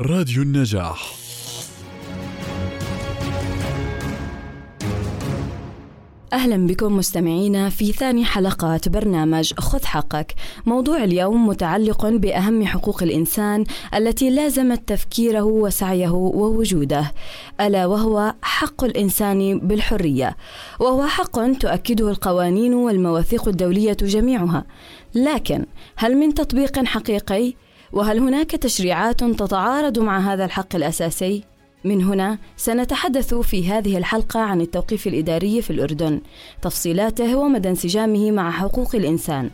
راديو النجاح أهلا بكم مستمعينا في ثاني حلقات برنامج خذ حقك. موضوع اليوم متعلق بأهم حقوق الإنسان التي لازمت تفكيره وسعيه ووجوده، ألا وهو حق الإنسان بالحرية، وهو حق تؤكده القوانين والمواثيق الدولية جميعها. لكن هل من تطبيق حقيقي؟ وهل هناك تشريعات تتعارض مع هذا الحق الأساسي؟ من هنا سنتحدث في هذه الحلقة عن التوقيف الإداري في الأردن، تفصيلاته ومدى انسجامه مع حقوق الإنسان.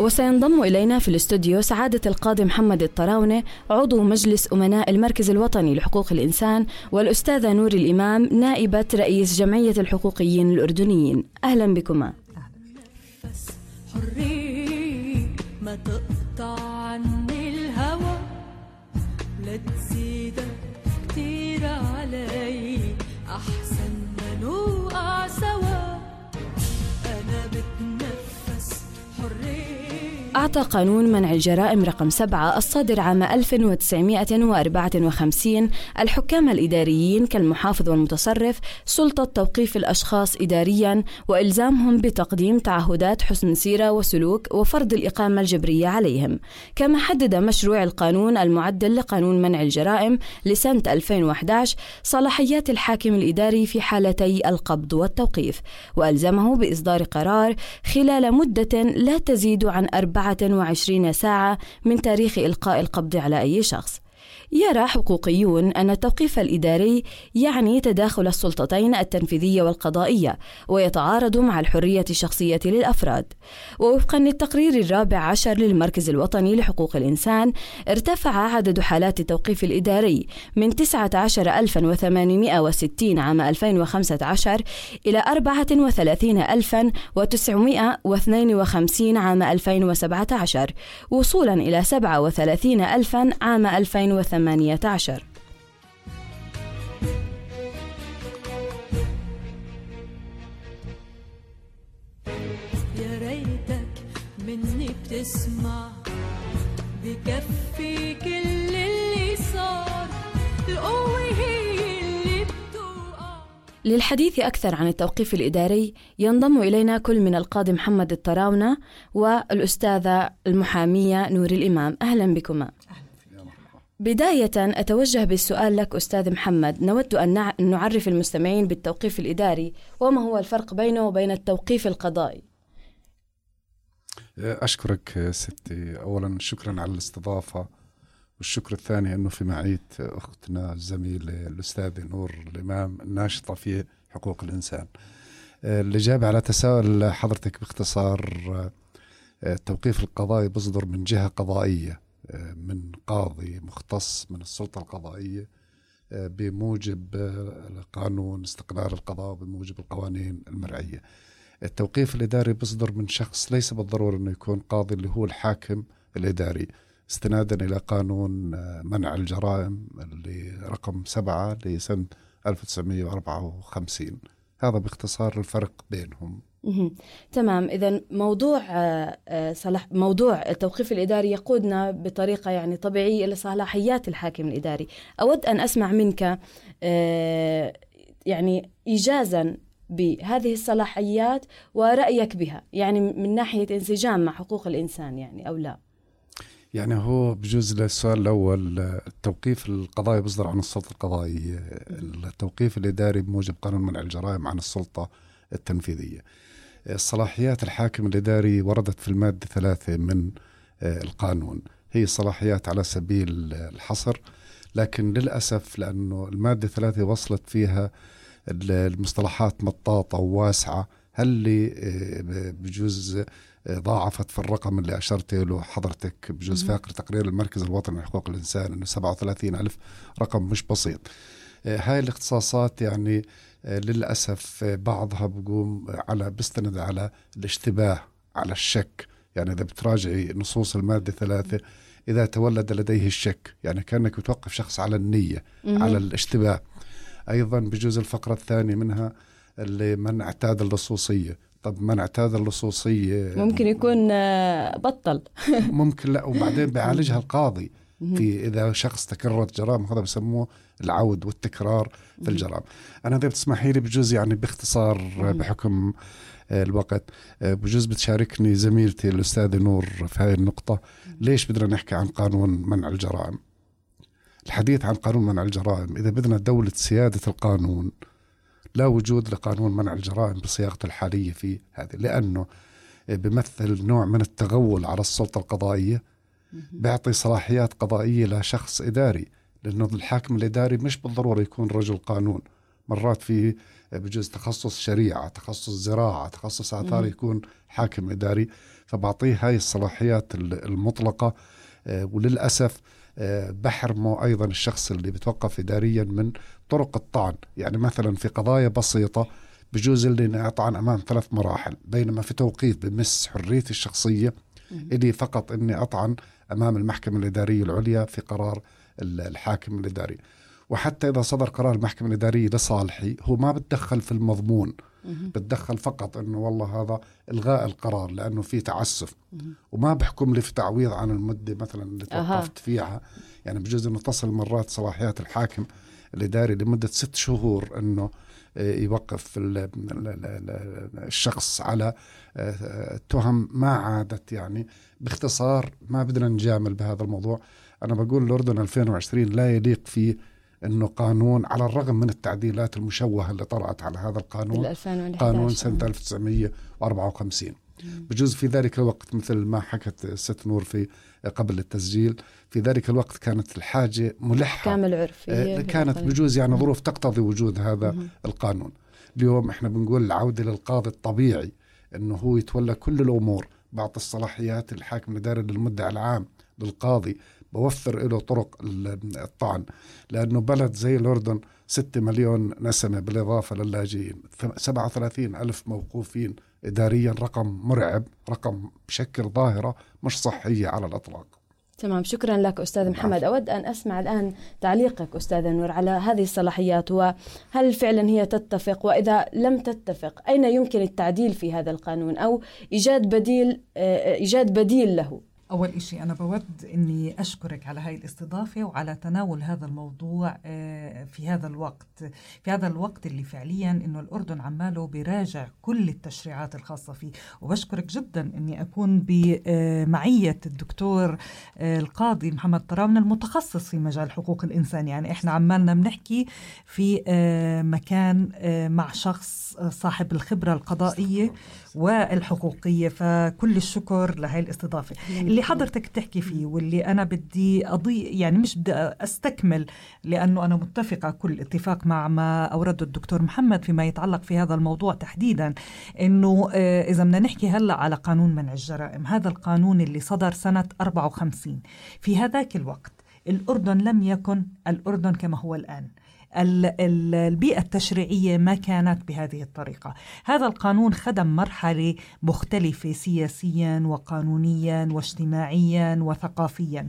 وسينضم إلينا في الاستوديو سعادة القاضي محمد الطراونة عضو مجلس أمناء المركز الوطني لحقوق الإنسان والأستاذة نور الإمام نائبة رئيس جمعية الحقوقيين الأردنيين أهلا بكما ما أعطى قانون منع الجرائم رقم 7 الصادر عام 1954 الحكام الإداريين كالمحافظ والمتصرف سلطة توقيف الأشخاص إداريا وإلزامهم بتقديم تعهدات حسن سيرة وسلوك وفرض الإقامة الجبرية عليهم. كما حدد مشروع القانون المعدل لقانون منع الجرائم لسنة 2011 صلاحيات الحاكم الإداري في حالتي القبض والتوقيف وألزمه بإصدار قرار خلال مدة لا تزيد عن 24 ساعة من تاريخ إلقاء القبض على أي شخص. يرى حقوقيون أن التوقيف الإداري يعني تداخل السلطتين التنفيذية والقضائية ويتعارض مع الحرية الشخصية للأفراد. ووفقا للتقرير الرابع عشر للمركز الوطني لحقوق الإنسان ارتفع عدد حالات التوقيف الإداري من 19860 عام 2015 إلى 34952 عام 2017 وصولا إلى 37000 عام 2018 يا ريتك مني بتسمع بكفي كل اللي صار القوة هي اللي بتوقع. للحديث أكثر عن التوقيف الإداري ينضم إلينا كل من القاضي محمد الطراونة والأستاذة المحامية نور الإمام. أهلا بكما. بداية أتوجه بالسؤال لك أستاذ محمد. نود أن نع- أن نعرف المستمعين بالتوقيف الإداري وما هو الفرق بينه وبين التوقيف القضائي؟ أشكرك ستي. أولا شكرا على الاستضافة. والشكر الثاني أنه في معية أختنا الزميلة الأستاذة نور الإمام الناشطة في حقوق الإنسان. الإجابة على تساؤل حضرتك باختصار التوقيف القضائي بصدر من جهة قضائية. قاضي مختص من السلطة القضائية بموجب قانون استقرار القضاء بموجب القوانين المرعية. التوقيف الإداري بصدر من شخص ليس بالضرورة أنه يكون قاضي اللي هو الحاكم الإداري. استنادا إلى قانون آه، منع الجرائم اللي رقم سبعة لسنة 1954 هذا باختصار الفرق بينهم. تمام. إذا موضوع آه، آه، صلاح موضوع التوقيف الإداري يقودنا بطريقة يعني طبيعية إلى صلاحيات الحاكم الإداري. أود أن أسمع منك آه، يعني إيجازا بهذه الصلاحيات ورأيك بها يعني من ناحية انسجام مع حقوق الإنسان يعني أو لا. يعني هو بجوز للسؤال الأول آه، التوقيف القضائي بصدر عن السلطة القضائية. التوقيف الإداري بموجب قانون منع الجرائم عن السلطة التنفيذية. صلاحيات الحاكم الإداري وردت في المادة ثلاثة من آه، القانون. هي صلاحيات على سبيل الحصر لكن للأسف لأنه المادة ثلاثة وصلت فيها ال- المصطلحات مطاطة وواسعة. هل اللي آه، بجوز آه، ضاعفت في الرقم اللي أشرت له حضرتك بجوز. فاقر تقرير المركز الوطني لحقوق الإنسان أنه 37 ألف رقم مش بسيط. هاي الاختصاصات يعني آه، للأسف آه، بعضها بقوم على بيستند على الاشتباه على الشك. يعني إذا بتراجعي نصوص المادة ثلاثة إذا تولد لديه الشك يعني كأنك بتوقف شخص على النية مهم. على الاشتباه. أيضا بجوز الفقرة الثانية منها اللي من اعتاد اللصوصية. طب من اعتاد اللصوصية؟ ممكن يكون آه، بطل. ممكن لا وبعدين بيعالجها القاضي. في إذا شخص تكررت جرائم هذا بسموه العود والتكرار في الجرائم. أنا اذا بتسمحي لي بجوز يعني باختصار آه، بحكم آه، الوقت. آه، بجوز بتشاركني زميلتي الأستاذة نور في هذه النقطة. ليش بدنا نحكي عن قانون منع الجرائم؟ الحديث عن قانون منع الجرائم إذا بدنا دولة سيادة القانون لا وجود لقانون منع الجرائم بصياغته الحالية في هذه لأنه بيمثل نوع من التغول على السلطة القضائية. بيعطي صلاحيات قضائية لشخص إداري لأنه الحاكم الإداري مش بالضرورة يكون رجل قانون. مرات في بجوز تخصص شريعة تخصص زراعة تخصص آثار يكون حاكم إداري. فبعطيه هاي الصلاحيات ال- المطلقة. آه، وللأسف آه، بحرمه أيضا الشخص اللي بتوقف اداريا من طرق الطعن. يعني مثلا في قضايا بسيطة بجوز اللي اطعن أمام ثلاث مراحل بينما في توقيت بمس حريتي الشخصية إلي فقط إني أطعن أمام المحكمة الإدارية العليا في قرار ال- الحاكم الإداري. وحتى إذا صدر قرار المحكمة الإدارية لصالحي هو ما بتدخل في المضمون. بتدخل فقط إنه والله هذا إلغاء القرار لأنه في تعسف. وما بحكم لي في تعويض عن المدة مثلا اللي. توقفت فيها. يعني بجوز إنه تصل مرات صلاحيات الحاكم الإداري لمدة ست شهور إنه آه، يوقف ال- ال- الشخص على آه، تهم ما عادت يعني. باختصار ما بدنا نجامل بهذا الموضوع. أنا بقول الأردن 2020 لا يليق فيه إنه قانون على الرغم من التعديلات المشوهة اللي طرات على هذا القانون. 2011 قانون سنة 1954 بجوز في ذلك الوقت مثل ما حكت الست نور في قبل التسجيل في ذلك الوقت كانت الحاجة ملحة. كامل العرفية آه، كانت بجوز يعني ظروف تقتضي وجود هذا القانون. اليوم إحنا بنقول العودة للقاضي الطبيعي إنه هو يتولى كل الأمور. بعطي الصلاحيات الحاكم الاداري للمدعي العام للقاضي بوفر له طرق ال- الطعن لأنه بلد زي الأردن 6 مليون نسمة بالإضافة للاجئين ث- 37 ألف موقوفين اداريا رقم مرعب رقم بشكل ظاهرة مش صحية على الإطلاق. تمام شكرا لك أستاذ محمد. أود أن أسمع الآن تعليقك أستاذ نور على هذه الصلاحيات وهل فعلا هي تتفق؟ وإذا لم تتفق أين يمكن التعديل في هذا القانون؟ أو إيجاد بديل آه، إيجاد بديل له؟ أول إشي أنا بود أني أشكرك على هاي الاستضافة وعلى تناول هذا الموضوع آه، في هذا الوقت. في هذا الوقت اللي فعليا أنه الأردن عماله بيراجع كل التشريعات الخاصة فيه. وبشكرك جدا أني أكون بمعية الدكتور آه، القاضي محمد طراون المتخصص في مجال حقوق الإنسان. يعني إحنا عمالنا بنحكي في آه، مكان آه، مع شخص آه، صاحب الخبرة القضائية. والحقوقية فكل الشكر لهي الاستضافة. اللي حضرتك تحكي فيه واللي أنا بدي أضي يعني مش بدي أستكمل لأنه أنا متفقة كل اتفاق مع ما أورده الدكتور محمد فيما يتعلق في هذا الموضوع تحديدا أنه آه، إذا بدنا نحكي هلأ على قانون منع الجرائم هذا القانون اللي صدر سنة 54 في هذاك الوقت الأردن لم يكن الأردن كما هو الآن. ال- ال- البيئة التشريعية ما كانت بهذه الطريقة. هذا القانون خدم مرحلة مختلفة سياسيا وقانونيا واجتماعيا وثقافيا.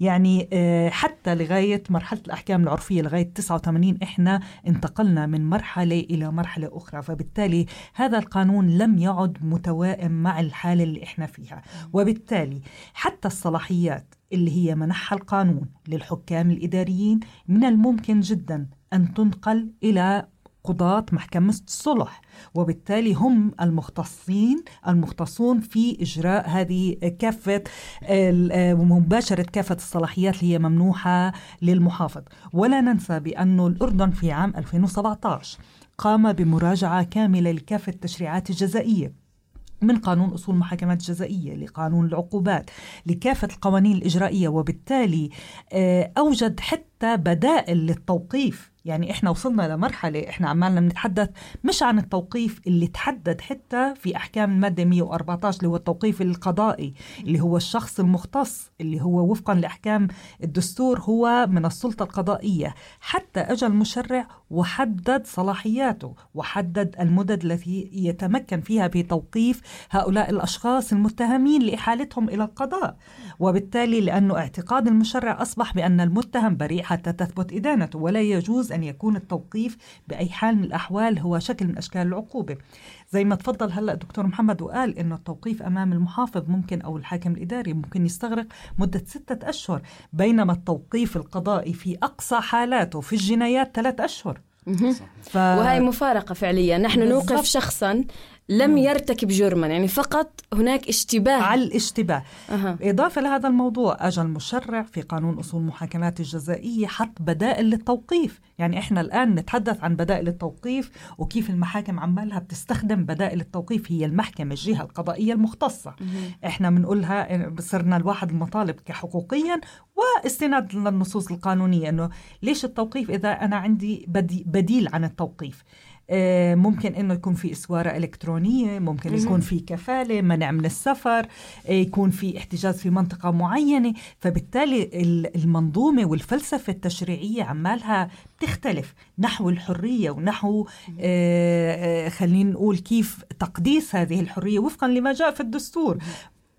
يعني آه، حتى لغاية مرحلة الأحكام العرفية لغاية 89 إحنا انتقلنا من مرحلة إلى مرحلة أخرى. فبالتالي هذا القانون لم يعد متوائم مع الحالة اللي إحنا فيها. وبالتالي حتى الصلاحيات اللي هي منحها القانون للحكام الإداريين من الممكن جدا أن تنقل إلى قضاة محكمة الصلح وبالتالي هم المختصين المختصون في إجراء هذه كافة ومباشرة كافة الصلاحيات اللي هي ممنوحة للمحافظ. ولا ننسى بأن الأردن في عام 2017 قام بمراجعة كاملة لكافة التشريعات الجزائية من قانون أصول محاكمات جزائية لقانون العقوبات لكافة القوانين الإجرائية وبالتالي آه، أوجد حتى بدائل للتوقيف يعني إحنا وصلنا لمرحلة إحنا عمالنا بنتحدث مش عن التوقيف اللي تحدد حتى في أحكام المادة 114 اللي هو التوقيف القضائي اللي هو الشخص المختص اللي هو وفقا لأحكام الدستور هو من السلطة القضائية. حتى أجى المشرع وحدد صلاحياته وحدد المدد التي يتمكن فيها بتوقيف هؤلاء الأشخاص المتهمين لإحالتهم إلى القضاء. وبالتالي لأنه اعتقاد المشرع أصبح بأن المتهم بريء حتى تثبت إدانته ولا يجوز أن يكون التوقيف بأي حال من الأحوال هو شكل من أشكال العقوبة. زي ما تفضل هلأ الدكتور محمد وقال انه التوقيف أمام المحافظ ممكن أو الحاكم الإداري ممكن يستغرق مدة ستة أشهر بينما التوقيف القضائي في أقصى حالاته في الجنايات ثلاث أشهر. ف... وهي مفارقة فعليا. نحن بالضبط. نوقف شخصا لم يرتكب جرما يعني فقط هناك اشتباه. على الاشتباه. أها. إضافة لهذا الموضوع أجى المشرع في قانون أصول المحاكمات الجزائية حط بدائل للتوقيف. يعني إحنا الآن نتحدث عن بدائل التوقيف وكيف المحاكم عمالها بتستخدم بدائل التوقيف هي المحكمة الجهة القضائية المختصة. إحنا بنقولها صرنا الواحد المطالب كحقوقيا واستناد للنصوص القانونية أنه ليش التوقيف؟ إذا أنا عندي بدي بديل عن التوقيف. ممكن إنه يكون في إسوارة إلكترونية ممكن يكون في كفالة منع من السفر آه، يكون في احتجاز في منطقة معينة. فبالتالي ال- المنظومة والفلسفة التشريعية عمالها بتختلف نحو الحرية ونحو آه، آه، خلينا نقول كيف تقديس هذه الحرية وفقا لما جاء في الدستور.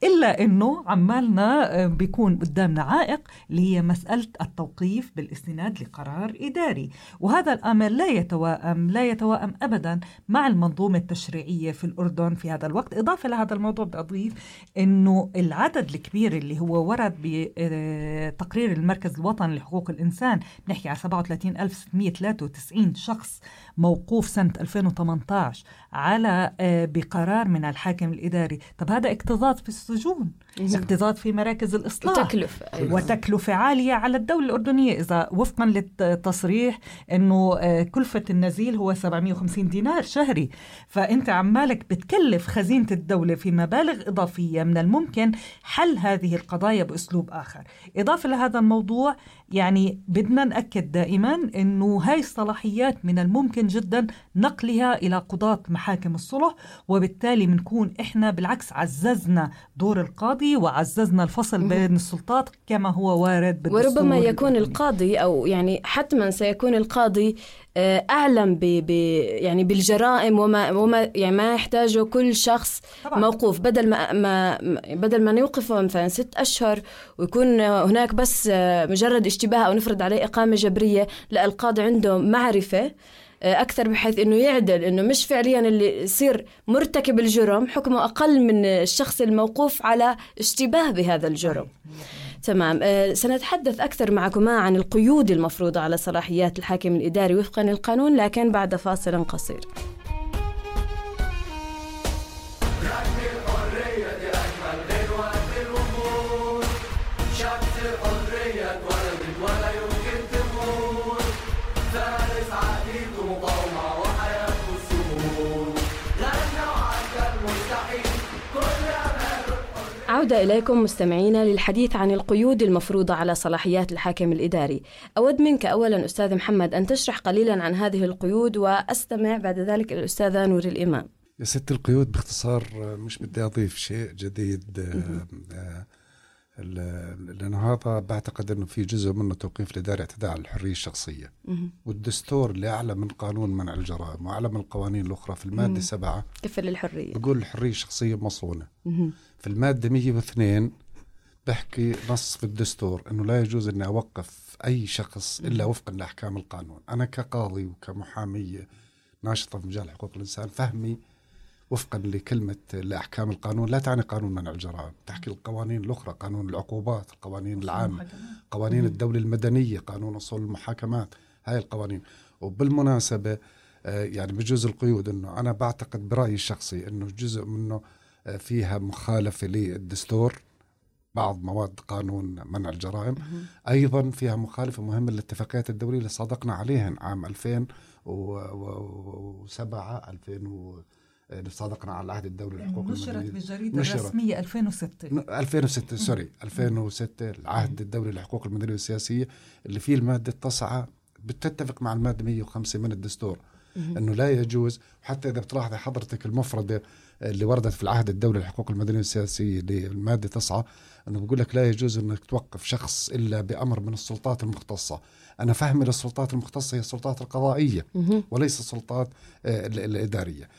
إلا إنه عمالنا آه، بيكون قدامنا عائق اللي هي مسألة التوقيف بالاستناد لقرار إداري. وهذا الأمر لا يتوائم لا يتوائم ابدا مع المنظومة التشريعية في الأردن في هذا الوقت. إضافة لهذا الموضوع بدي أضيف إنه العدد الكبير اللي هو ورد بتقرير المركز الوطني لحقوق الإنسان نحكي على 37693 شخص موقوف سنة 2018 على آه، بقرار من الحاكم الإداري. طب هذا اكتظاظ في السجون اكتظاظ في مراكز الإصلاح. وتكلفة أيوة. وتكلفة عالية على الدولة الأردنية. إذا وفقا للتصريح أنه آه، كلفة النزيل هو 750 دينار شهري. فأنت عمالك بتكلف خزينة الدولة في مبالغ إضافية من الممكن حل هذه القضايا بأسلوب آخر. إضافة لهذا الموضوع يعني بدنا نأكد دائما أنه هاي الصلاحيات من الممكن جدا نقلها إلى قضاة محاكم الصلح وبالتالي بنكون إحنا بالعكس عززنا دور القاضي وعززنا الفصل بين السلطات كما هو وارد بالدستور وربما يكون. القاضي أو يعني حتما سيكون القاضي آه، أعلم ب ب يعني بالجرائم وما وما يعني ما يحتاجه كل شخص طبعاً. موقوف بدل ما, ما بدل ما نوقفه مثلا ست أشهر ويكون هناك بس آه، مجرد اشتباه أو نفرض عليه إقامة جبرية لا القاضي عنده معرفة أكثر بحيث إنه يعدل إنه مش فعليا اللي يصير مرتكب الجرم حكمه أقل من الشخص الموقوف على اشتباه بهذا الجرم. تمام. آه، سنتحدث أكثر معكما عن القيود المفروضة على صلاحيات الحاكم الإداري وفقا للقانون لكن بعد فاصل قصير. عودة إليكم مستمعينا للحديث عن القيود المفروضة على صلاحيات الحاكم الإداري. أود منك أولا أستاذ محمد أن تشرح قليلا عن هذه القيود وأستمع بعد ذلك إلى الأستاذة نور الإمام. يا ست القيود باختصار مش بدي أضيف شيء جديد. آه، آه، لأنه هذا بعتقد إنه في جزء منه توقيف الاداري اعتداء على الحرية الشخصية. والدستور اللي اعلى من قانون منع الجرائم وأعلى من القوانين الأخرى في المادة سبعة كفل الحرية. بقول الحرية الشخصية مصونة. في المادة 102 بحكي نص في الدستور إنه لا يجوز إني أوقف أي شخص إلا وفقا لأحكام القانون. أنا كقاضي وكمحامية ناشطة في مجال حقوق الإنسان فهمي وفقا لكلمة لأحكام القانون. لا تعني قانون منع الجرائم تحكي القوانين الأخرى قانون العقوبات القوانين العامة قوانين الدولة المدنية قانون أصول المحاكمات هاي القوانين. وبالمناسبة آه، يعني بجوز القيود أنه أنا بعتقد برأيي الشخصي أنه جزء منه فيها مخالفة للدستور بعض مواد قانون منع الجرائم. أيضا فيها مخالفة مهمة للاتفاقيات الدولية اللي صادقنا عليهن عام 2007 2000 و- اللي صادقنا على العهد الدولي للحقوق نشرت المدنية بالجريدة نشرت. الرسمية 2006 ن- 2006 سوري 2006 العهد الدولي للحقوق المدنيه والسياسية اللي فيه المادة التاسعة بتتفق مع المادة 105 من الدستور. إنه لا يجوز وحتى إذا بتلاحظي حضرتك المفردة اللي وردت في العهد الدولي للحقوق المدنية والسياسية للماده 9 انه بقول لك لا يجوز إنك توقف شخص إلا بأمر من السلطات المختصة. أنا فهمي للسلطات المختصة هي السلطات القضائية وليس السلطات آه، ال- الإدارية.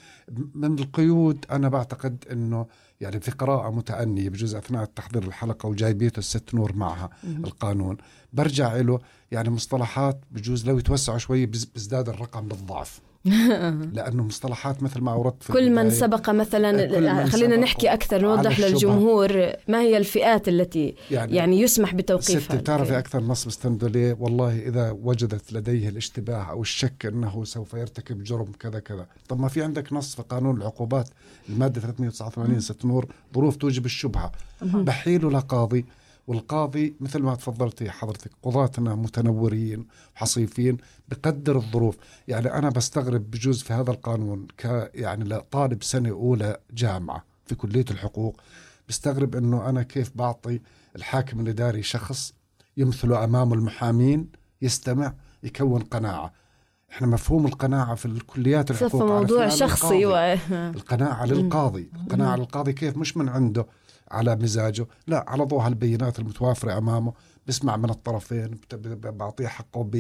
من القيود أنا بعتقد إنه يعني في قراءة متأنية بجوز أثناء تحضير الحلقة وجايبيته الست نور معها القانون برجع له يعني مصطلحات بجوز لو يتوسعوا شوي بيزداد الرقم بالضعف. لأنه مصطلحات مثل ما أوردت في كل من سبق مثلا كل من خلينا سبق. نحكي أكثر على نوضح. للجمهور ما هي الفئات التي يعني, يعني يسمح بتوقيفها. ستي بتعرفي أكثر نص بستنده ليه والله إذا وجدت لديه الاشتباه أو الشك أنه سوف يرتكب جرم كذا كذا. طب ما في عندك نص في قانون العقوبات المادة 389 ست نور ظروف توجب الشبهة. بحيله لقاضي والقاضي مثل ما تفضلتي حضرتك قضاتنا متنورين حصيفين بقدر الظروف. يعني أنا بستغرب بجوز في هذا القانون ك يعني لطالب سنة أولى جامعة في كلية الحقوق بستغرب أنه أنا كيف بعطي الحاكم الإداري شخص يمثله أمامه المحامين يستمع يكون قناعة. إحنا مفهوم القناعة في الكليات الحقوق موضوع شخصي. و... القناعة للقاضي. القناعة للقاضي كيف؟ مش من عنده. على مزاجه. لا على ضوء البينات المتوافرة أمامه. بسمع من الطرفين بعطيه حقه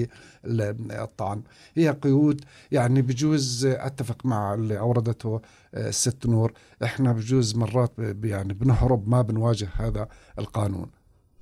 بالطعن. هي قيود يعني بجوز أتفق مع اللي أوردته آه، الست نور. إحنا بجوز مرات يعني بنهرب ما بنواجه هذا القانون.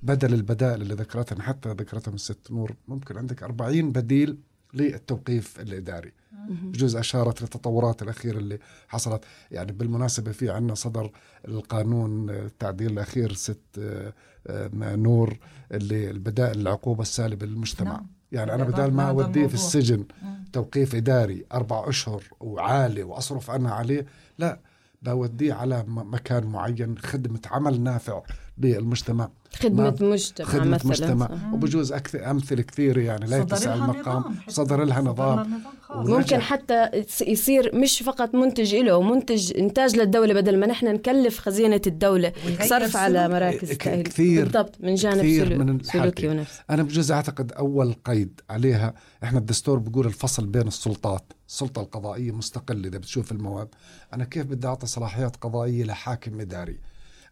بدل البدائل اللي ذكرتها حتى ذكرتها الست نور ممكن عندك 40 بديل للتوقيف الإداري. بجوز أشارت للتطورات الأخيرة اللي حصلت يعني بالمناسبة في عنا صدر القانون التعديل الأخير ست آه، آه، نور اللي البدائل العقوبة السالبة للمجتمع نعم. يعني بالإضافة بدال ما لهذا أوديه في. السجن. توقيف إداري أربع أشهر وعالي وأصرف أنا عليه لا بوديه على مكان معين خدمة عمل نافع للمجتمع خدمة ما- مجتمع خدمة مثلا مجتمع صح. وبجوز أكثر أمثلة كثيرة يعني لا صدر يتسع لها المقام نظام. صدر لها نظام صدر لها نظام خاص. ورجع. ممكن حتى يص- يصير مش فقط منتج له منتج إنتاج للدولة بدل ما نحن نكلف خزينة الدولة ويغير صرف على. مراكز التاهيل كثير- بالضبط من جانب كثير سلوك من سلوكي. ونفسي أنا بجوز أعتقد أول قيد عليها إحنا الدستور بيقول الفصل بين السلطات السلطة القضائية مستقلة إذا بتشوف المواد أنا كيف بدي أعطي صلاحيات قضائية لحاكم إداري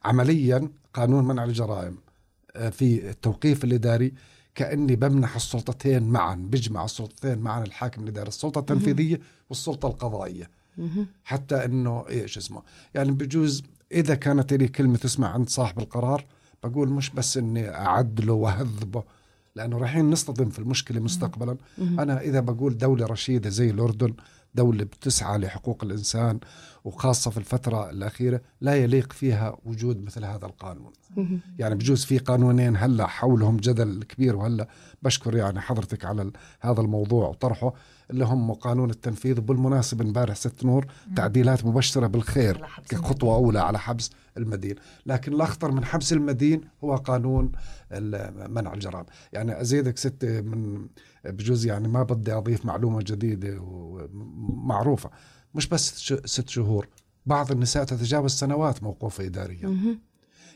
عمليا قانون منع الجرائم آه، في التوقيف الإداري كأني بمنح السلطتين معا بجمع السلطتين معا الحاكم الإداري السلطة التنفيذية والسلطة القضائية. حتى إنه إيش اسمه يعني بجوز إذا كانت لي كلمة تسمع عند صاحب القرار بقول مش بس إني اعدله وأهذبه لأنه رايحين نصطدم في المشكلة مستقبلا. أنا إذا بقول دولة رشيدة زي الأردن دولة بتسعى لحقوق الإنسان وخاصة في الفترة الأخيرة لا يليق فيها وجود مثل هذا القانون. يعني بجوز في قانونين هلأ حولهم جدل كبير وهلأ بشكر يعني حضرتك على هذا الموضوع وطرحه اللي هم قانون التنفيذ وبالمناسبة امبارح ست نور تعديلات مبشرة بالخير كخطوة أولى على حبس المدين. لكن الأخطر من حبس المدين هو قانون منع الجرائم. يعني أزيدك ست من بجوز يعني ما بدي أضيف معلومة جديدة ومعروفة. مش بس ست شهور بعض النساء تتجاوز سنوات موقوفة إداريا.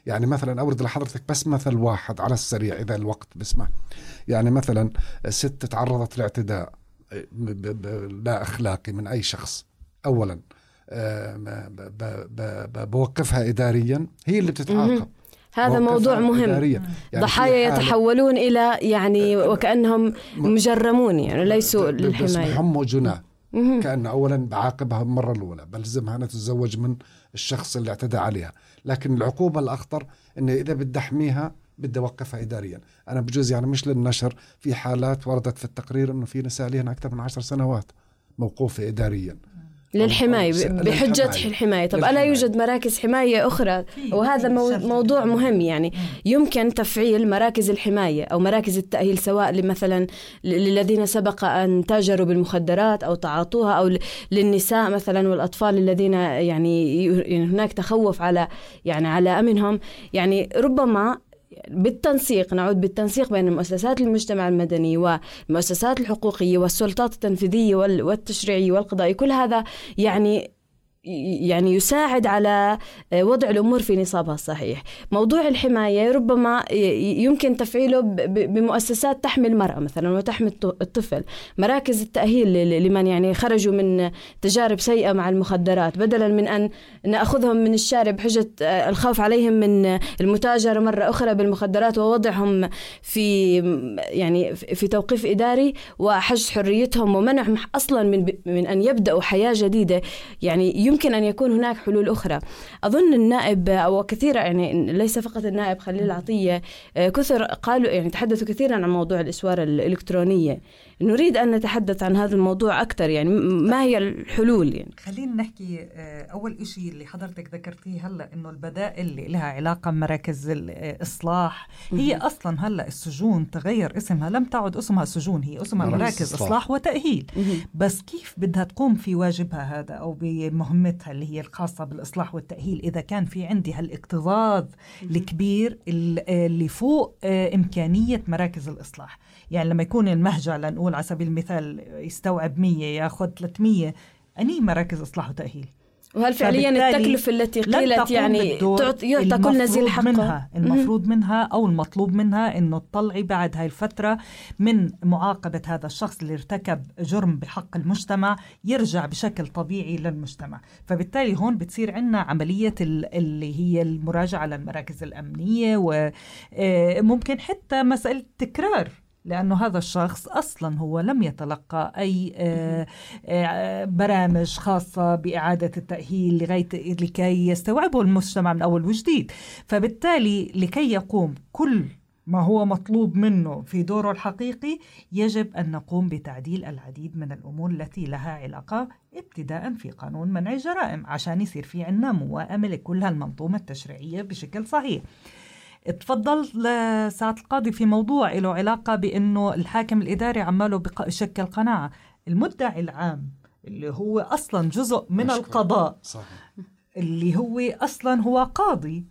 يعني مثلا أورد لحضرتك بس مثل واحد على السريع إذا الوقت بسمح. يعني مثلا ست تعرضت لاعتداء لا أخلاقي من أي شخص. أولا آه، بوقفها إداريا هي اللي بتتعاقب. هذا موضوع مهم. يعني ضحايا يتحولون إلى يعني وكأنهم مجرمون يعني ليسوا للحماية. باسمهم جناة. مهم. كأن أولا بعاقبها المرة الأولى بلزمها أنها تتزوج من الشخص اللي اعتدى عليها. لكن العقوبة الأخطر أنه إذا بدي أحميها بدي أوقفها إداريا. أنا بجوز يعني مش للنشر في حالات وردت في التقرير أنه في نساء لهن أكثر من عشر سنوات موقوفة إداريا. للحماية بحجة. الحماية طب ألا. يوجد مراكز حماية أخرى وهذا موضوع. مهم يعني يمكن تفعيل مراكز الحماية أو مراكز التأهيل سواء لمثلا ل- للذين سبق أن تاجروا بالمخدرات أو تعاطوها أو للنساء مثلا والأطفال الذين يعني يعني هناك تخوف على يعني على أمنهم يعني ربما بالتنسيق نعود بالتنسيق بين مؤسسات المجتمع المدني والمؤسسات الحقوقية والسلطات التنفيذية وال- والتشريعية والقضائية. كل هذا يعني يعني يساعد على وضع الأمور في نصابها الصحيح. موضوع الحماية ربما يمكن تفعيله بمؤسسات تحمي المرأة مثلا وتحمي الط- الطفل، مراكز التأهيل لمن يعني خرجوا من تجارب سيئة مع المخدرات بدلا من أن نأخذهم من الشارع بحجة الخوف عليهم من المتاجره مرة أخرى بالمخدرات ووضعهم في يعني في توقيف إداري وحجز حريتهم ومنعهم أصلا من من أن يبدأوا حياة جديدة يعني يمكن أن يكون هناك حلول أخرى. أظن النائب أو كثيرا يعني ليس فقط النائب خليل عطية آه، كثر قالوا يعني تحدثوا كثيرا عن موضوع الإسوار الإلكترونية. نريد أن نتحدث عن هذا الموضوع أكثر يعني ما هي الحلول يعني؟ خلينا نحكي آه، أول إشي اللي حضرتك ذكرتيه هلا إنه البدائل اللي لها علاقة بمراكز الإصلاح هي أصلا هلا السجون تغير اسمها لم تعد اسمها سجون هي اسمها مراكز إصلاح. إصلاح وتأهيل. بس كيف بدها تقوم في واجبها هذا أو بمهمتها اللي هي الخاصة بالإصلاح والتأهيل إذا كان في عندي هالاكتظاظ الكبير ال- اللي فوق آه، إمكانية مراكز الإصلاح؟ يعني لما يكون المهجع لنقول على سبيل المثال يستوعب 100 ياخذ 300 أني مراكز إصلاح وتأهيل. وهل فعليا التكلفة التي قيلت يعني بالدور تعط- يعطى كل نزيل حقه. منها المفروض منها أو المطلوب منها إنه تطلعي بعد هاي الفترة من معاقبة هذا الشخص اللي ارتكب جرم بحق المجتمع يرجع بشكل طبيعي للمجتمع. فبالتالي هون بتصير عندنا عملية ال- اللي هي المراجعة للمراكز الأمنية وممكن حتى مسألة تكرار لأنه هذا الشخص أصلا هو لم يتلقى أي آه، آه، برامج خاصة بإعادة التأهيل لغاية لكي يستوعبه المجتمع من أول وجديد. فبالتالي لكي يقوم كل ما هو مطلوب منه في دوره الحقيقي يجب أن نقوم بتعديل العديد من الأمور التي لها علاقة ابتداء في قانون منع الجرائم عشان يصير في عنا موائمة لكل هالمنظومة التشريعية بشكل صحيح. تفضل ساعة القاضي في موضوع له علاقة بأنه الحاكم الإداري عماله يشكل قناعة المدعي العام اللي هو أصلا جزء من مشكور. القضاء صحيح. اللي هو أصلا هو قاضي.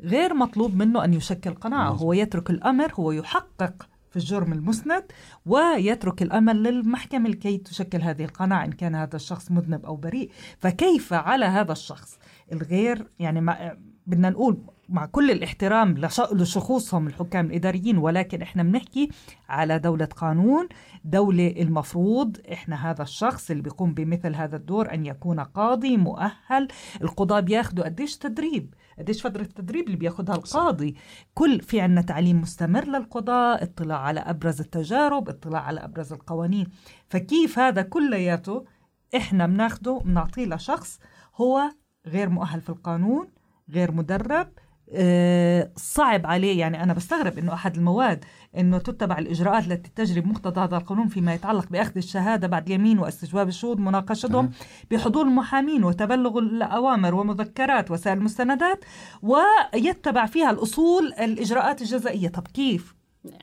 غير مطلوب منه أن يشكل قناعة. مظبوط. هو يترك الأمر هو يحقق في الجرم المسند ويترك الأمر للمحكمة لكي تشكل هذه القناعة إن كان هذا الشخص مذنب أو بريء. فكيف على هذا الشخص؟ الغير يعني ما بدنا نقول مع كل الاحترام لش- لشخوصهم الحكام الإداريين ولكن إحنا بنحكي على دولة قانون دولة المفروض إحنا هذا الشخص اللي بيقوم بمثل هذا الدور أن يكون قاضي مؤهل. القضاة بياخدوا قديش تدريب قديش فترة التدريب اللي بياخدها القاضي. كل في عنا تعليم مستمر للقضاء اطلاع على أبرز التجارب اطلاع على أبرز القوانين. فكيف هذا كلياته إحنا بناخده بنعطيه لشخص هو غير مؤهل في القانون غير مدرب آه، صعب عليه يعني أنا بستغرب أنه أحد المواد أنه تتبع الإجراءات التي تجري بمقتضى هذا القانون فيما يتعلق بأخذ الشهادة بعد اليمين واستجواب الشهود مناقشتهم بحضور المحامين وتبلغ الأوامر ومذكرات وسائل المستندات ويتبع فيها الأصول الإجراءات الجزائية طب كيف؟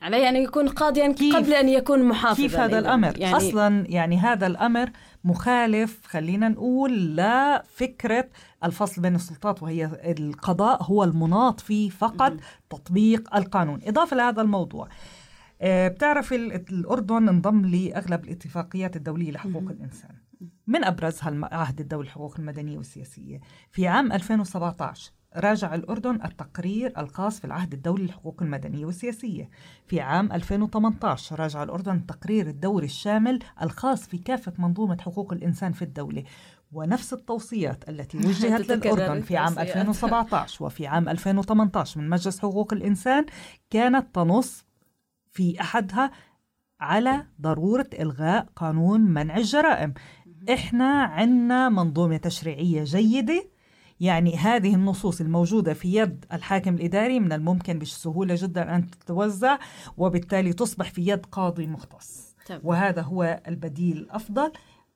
عليه أن يكون قاضيا كيف؟ قبل أن يكون محافظا كيف هذا. الأمر؟ يعني أصلا يعني هذا الأمر مخالف خلينا نقول لفكرة الفصل بين السلطات وهي القضاء هو المناط فيه فقط تطبيق القانون. إضافة لهذا الموضوع آه، بتعرف ال- الأردن انضم لأغلب الاتفاقيات الدولية لحقوق الإنسان. من أبرزها الم- عهد الدولي للحقوق المدنية والسياسية؟ في عام 2017 راجع الأردن التقرير الخاص في العهد الدولي للحقوق المدنية والسياسية. في عام 2018 راجع الأردن التقرير الدوري الشامل الخاص في كافة منظومة حقوق الإنسان في الدولة ونفس التوصيات التي وجهت للأردن في عام التوصيات. 2017 وفي عام 2018 من مجلس حقوق الإنسان كانت تنص في أحدها على ضرورة إلغاء قانون منع الجرائم. إحنا عنا منظومة تشريعية جيدة يعني هذه النصوص الموجودة في يد الحاكم الإداري من الممكن بسهولة جدا أن تتوزع وبالتالي تصبح في يد قاضي مختص تمام. وهذا هو البديل الأفضل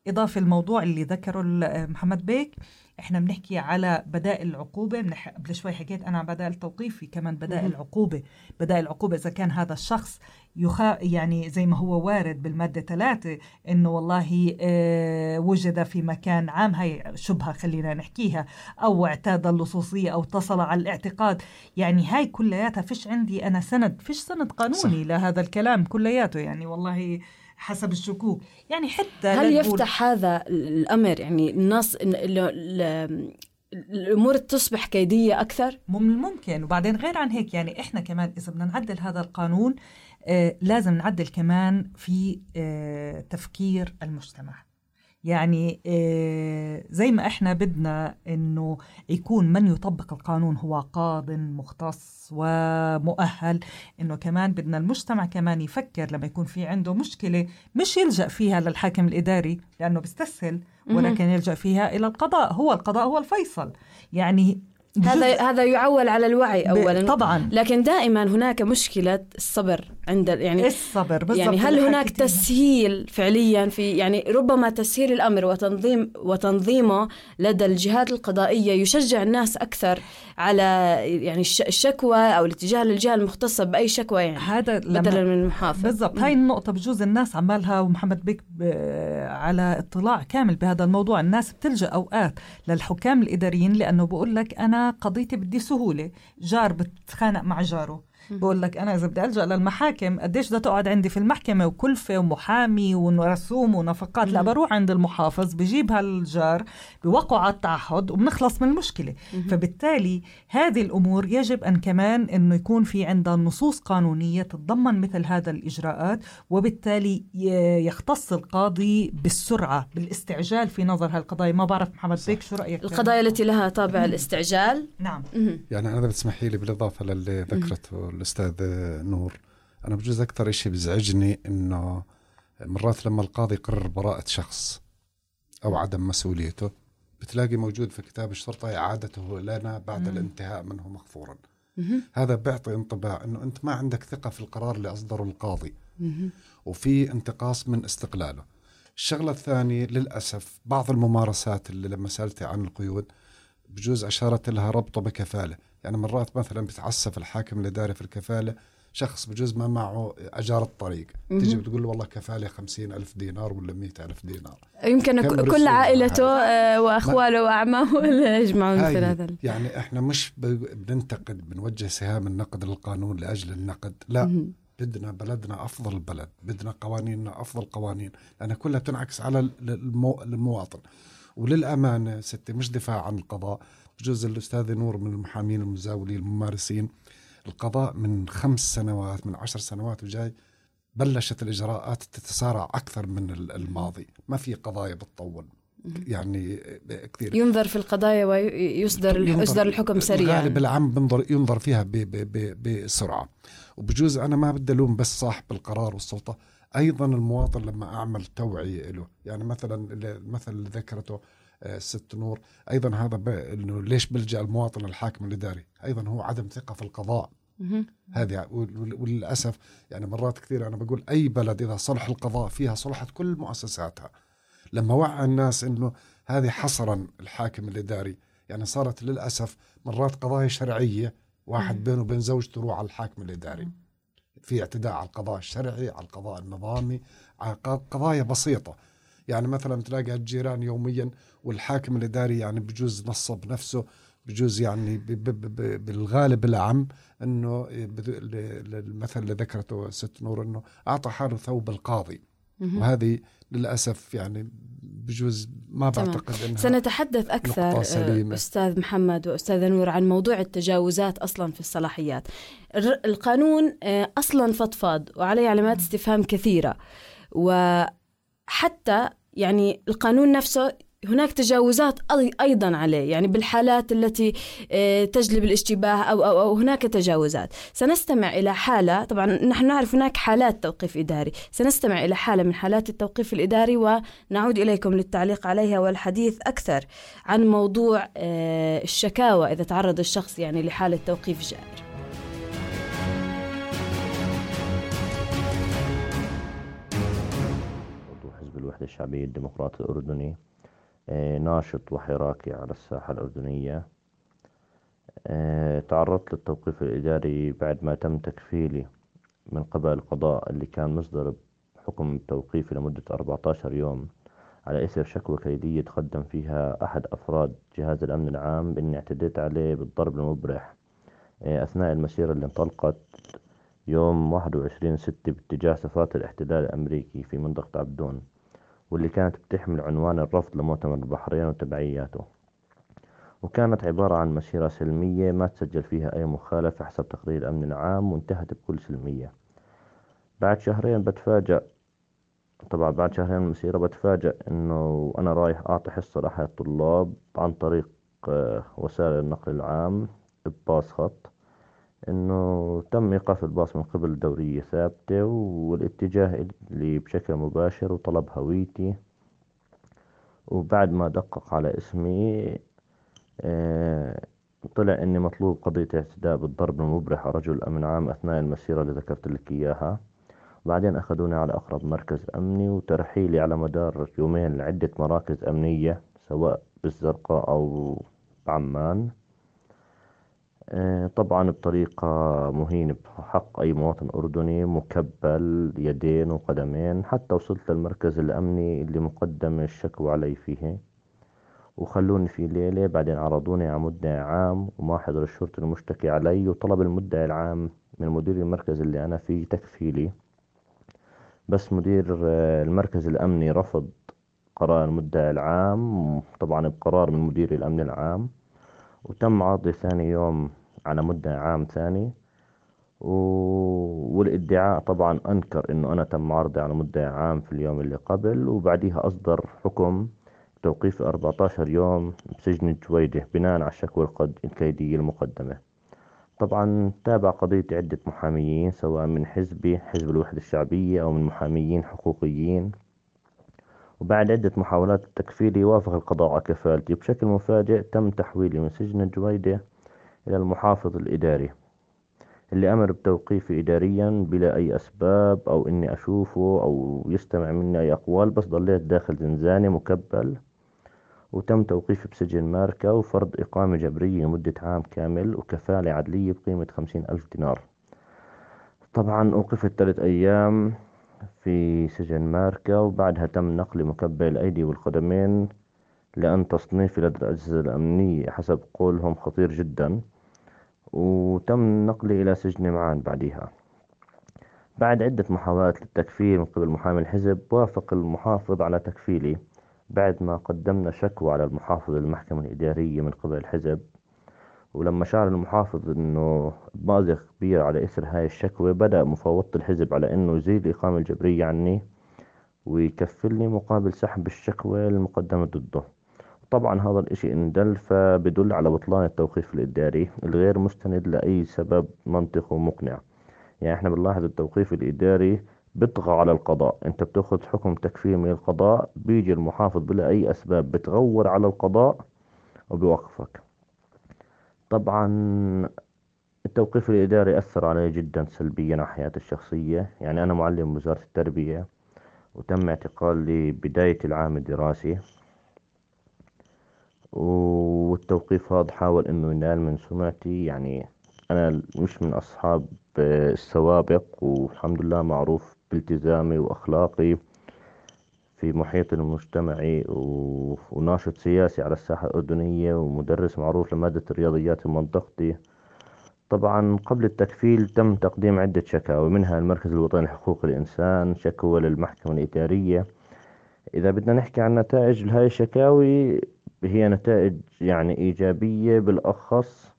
إضافة الموضوع اللي ذكره محمد بيك إحنا بنحكي على بدائل العقوبة. قبل شوي حكيت أنا عن بدائل التوقيف في كمان بدائل عقوبة بدائل العقوبة إذا كان هذا الشخص يخا يعني زي ما هو وارد بالمادة ثلاثة إنه والله آه وجد في مكان عام هي شبهة خلينا نحكيها أو اعتاد اللصوصية أو اتصل على الاعتقاد يعني هاي كلياتها فيش عندي أنا سند فيش سند قانوني صح. لهذا الكلام كلياته يعني والله حسب الشكوك. يعني حتى هل يفتح هذا الأمر؟ يعني النص إن- ال- ال- الأمور تصبح كيدية أكثر؟ من الممكن وبعدين غير عن هيك يعني إحنا كمان إذا بدنا نعدل هذا القانون آه لازم نعدل كمان في آه تفكير المجتمع. يعني آه، زي ما إحنا بدنا إنه يكون من يطبق القانون هو قاض مختص ومؤهل. إنه كمان بدنا المجتمع كمان يفكر لما يكون في عنده مشكلة مش يلجأ فيها للحاكم الإداري لأنه بيستسهل ولكن يلجأ فيها إلى القضاء هو القضاء هو الفيصل. يعني هذا هذا يعول على الوعي اولا. طبعا. لكن دائما هناك مشكلة الصبر. عند يعني الصبر بالضبط يعني هل هناك. تسهيل فعليا في يعني ربما تسهيل الأمر وتنظيم وتنظيمه لدى الجهات القضائية يشجع الناس أكثر على يعني الش- الشكوى أو الاتجاه للجهة المختصة بأي شكوى يعني هذا بدلا من المحافظ. بالضبط هاي النقطة بجوز الناس عمالها ومحمد بيك على اطلاع كامل بهذا الموضوع. الناس بتلجأ أوقات للحكام الإداريين لأنه بقول لك أنا قضيتي بدي سهولة جار بتخانق مع جاره. بقول لك أنا إذا بدي ألجأ للمحاكم قديش بدها تقعد عندي في المحكمة وكلفة ومحامي ورسوم ونفقات؟ لا بروح عند المحافظ بجيب هالجار بوقعوا على التعهد وبنخلص من المشكلة. فبالتالي هذه الأمور يجب أن كمان إنه يكون في عندها نصوص قانونية تتضمن مثل هذا الإجراءات وبالتالي يختص القاضي بالسرعة بالاستعجال في نظر هالقضايا. ما بعرف محمد بيك شو رأيك؟ القضايا التي لها طابع الاستعجال؟ نعم. يعني أنا بتسمحي لي بالإضافة للي ذكرته الأستاذ نور. أنا بجوز أكثر شيء بيزعجني إنه مرات لما القاضي يقرر براءة شخص أو عدم مسؤوليته بتلاقي موجود في كتاب الشرطة إعادته لنا بعد الانتهاء منه مغفورا. مهم. هذا بيعطي انطباع إنه أنت ما عندك ثقة في القرار اللي أصدره القاضي. وفي انتقاص من استقلاله. الشغلة الثانية للأسف بعض الممارسات اللي لما سألتي عن القيود بجوز أشارت لها ربطه بكفالة. يعني مرات مثلا بتعسف الحاكم الإداري في الكفالة شخص بجوز ما معه أجار الطريق. تيجي بتقول له والله كفالة خمسين ألف دينار ولا مئة ألف دينار. يمكن كل عائلته؟ آه، وأخواله واعمامه اللي يجمعوا مثل هذا يعني إحنا مش بننتقد بنوجه سهام النقد للقانون لأجل النقد. لا. بدنا بلدنا أفضل بلد بدنا قوانيننا أفضل قوانين لانها كلها بتنعكس على ال- المو... المواطن. وللأمانة ستي مش دفاع عن القضاء. بجوز الأستاذ نور من المحامين المزاولين الممارسين. القضاء من خمس سنوات من عشر سنوات وجاي بلشت الإجراءات تتسارع أكثر من ال- الماضي. ما في قضايا بتطول. يعني كثير. ينظر في القضايا ويصدر يصدر الحكم سريعا. الغالب العام بنظر ينظر فيها بسرعة. وبجوز أنا ما بدي ألوم بس صاحب القرار والسلطة. أيضا المواطن لما أعمل توعية له يعني مثلا المثل اللي ذكرته الست نور. أيضا هذا إنه ليش بلجأ المواطن الحاكم الإداري؟ أيضا هو عدم ثقة في القضاء. هذه وللأسف يعني مرات كثير أنا بقول أي بلد إذا صلح القضاء فيها صلحت كل مؤسساتها. لما وعى الناس إنه هذه حصرا الحاكم الإداري يعني صارت للأسف مرات قضايا شرعية واحد بينه وبين زوجته يروح على الحاكم الإداري. في اعتداء على القضاء الشرعي على القضاء النظامي على قضايا بسيطة. يعني مثلا تلاقي الجيران يوميا والحاكم الاداري يعني بجوز نصب نفسه بجوز يعني بالغالب الاعم إنه المثل اللي ذكرته ست نور إنه أعطى حاله ثوب القاضي. وهذه للأسف يعني بجوز ما. بعتقد إنها سنتحدث سليمة. آه، أستاذ محمد وأستاذة نور عن موضوع التجاوزات أصلا في الصلاحيات القانون آه، أصلا فضفاض وعليه علامات استفهام كثيرة وحتى يعني القانون نفسه هناك تجاوزات أيضا عليه يعني بالحالات التي آه، تجلب الاشتباه أو, أو, أو هناك تجاوزات. سنستمع إلى حالة طبعا نحن نعرف هناك حالات توقيف إداري. سنستمع إلى حالة من حالات التوقيف الإداري ونعود إليكم للتعليق عليها والحديث أكثر عن موضوع آه، الشكاوى إذا تعرض الشخص يعني لحالة توقيف جائر. الوحدة الشعبية الديمقراطي الأردني آه، ناشط وحراكي على الساحة الأردنية. آه، تعرضت للتوقيف الإداري بعد ما تم تكفيلي من قبل القضاء اللي كان مصدر حكم توقيفي لمدة 14 يوم على إثر شكوى كيدية تقدم فيها أحد أفراد جهاز الأمن العام بإني اعتديت عليه بالضرب المبرح. آه، أثناء المسيرة اللي انطلقت يوم 21 ستة باتجاه سفارة الاحتلال الأمريكي في منطقة عبدون. واللي كانت بتحمل عنوان الرفض لمؤتمر البحرين وتبعياته. وكانت عبارة عن مسيرة سلمية ما تسجل فيها أي مخالفة حسب تقرير الأمن العام وانتهت بكل سلمية. بعد شهرين بتفاجأ طبعا بعد شهرين من المسيرة بتفاجأ إنه أنا رايح أعطي حصة لأحد الطلاب عن طريق آه، وسائل النقل العام بباص خط. إنه تم إيقاف الباص من قبل دورية ثابتة والاتجاه لي بشكل مباشر وطلب هويتي. وبعد ما دقق على اسمي آه، طلع إني مطلوب قضية اعتداء بالضرب المبرح على رجل أمن عام أثناء المسيرة اللي ذكرت لك إياها. بعدين أخذوني على أقرب مركز أمني وترحيلي على مدار يومين لعدة مراكز أمنية سواء بالزرقاء أو بعمان طبعا بطريقة مهينة بحق أي مواطن أردني مكبل يدين وقدمين حتى وصلت للمركز الأمني اللي مقدم الشكوى علي فيه. وخلوني في ليلة بعدين عرضوني على مدعي عام وما حضر الشرطي المشتكي علي وطلب المدعي العام من مدير المركز اللي أنا فيه تكفيلي. بس مدير آه، المركز الأمني رفض قرار المدعي العام طبعا بقرار من مدير الأمن العام. وتم عرضي ثاني يوم على مدعي عام ثاني. و... والادعاء طبعا أنكر إنه أنا تم عرضي على مدعي عام في اليوم اللي قبل وبعديها أصدر حكم توقيف 14 يوم بسجن الجويدة بناء على الشكوى الكيدية المقدمة. طبعا تابع قضيتي عدة محاميين سواء من حزبي حزب الوحدة الشعبية أو من محاميين حقوقيين. وبعد عدة محاولات التكفيري وافق القضاء على كفالتي. بشكل مفاجئ تم تحويلي من سجن الجويدة إلى المحافظ الإداري اللي أمر بتوقيفي إداريا بلا أي أسباب أو إني أشوفه أو يستمع مني أي أقوال بس ضليت داخل زنزانة مكبل. وتم توقيفي بسجن ماركا وفرض إقامة جبرية لمدة عام كامل وكفالة عدلية بقيمة خمسين ألف دينار. طبعا أوقفت ثلاث أيام. في سجن ماركا وبعدها تم نقلي مكبل الأيدي والقدمين لأن تصنيفي لدى الأجهزة الأمنية حسب قولهم خطير جدا وتم نقلي إلى سجن معان بعدها. بعد عدة محاولات للتكفير من قبل محامي الحزب وافق المحافظ على تكفيلي بعد ما قدمنا شكوى على المحافظ للمحكمة الإدارية من قبل الحزب. ولما شعر المحافظ إنه مأزق كبير على إثر هاي الشكوى بدأ مفوضة الحزب على إنه يزيل الإقامة الجبرية عني ويكفلني مقابل سحب الشكوى المقدمة ضده. طبعا هذا الإشي ان دل فبدل على بطلان التوقيف الإداري الغير مستند لأي سبب منطقي ومقنع. يعني إحنا بنلاحظ التوقيف الإداري بيطغى على القضاء. أنت بتأخذ حكم تكفير من القضاء بيجي المحافظ بلا أي أسباب بتغور على القضاء وبيوقفك. طبعا التوقيف الإداري أثر علي جدا سلبيا على حياتي الشخصية. يعني أنا معلم بوزارة التربية وتم اعتقالي بداية العام الدراسي. والتوقيف هذا حاول إنه ينال من سمعتي. يعني أنا مش من أصحاب آه، السوابق والحمد لله معروف بالتزامي وأخلاقي. في محيطي المجتمعي وناشط سياسي على الساحة الأردنية ومدرس معروف لمادة الرياضيات في منطقتي. طبعا قبل التكفيل تم تقديم عدة شكاوى منها المركز الوطني لحقوق الإنسان شكوى للمحكمة الإدارية. إذا بدنا نحكي عن نتائج هاي الشكاوي هي نتائج يعني إيجابية بالأخص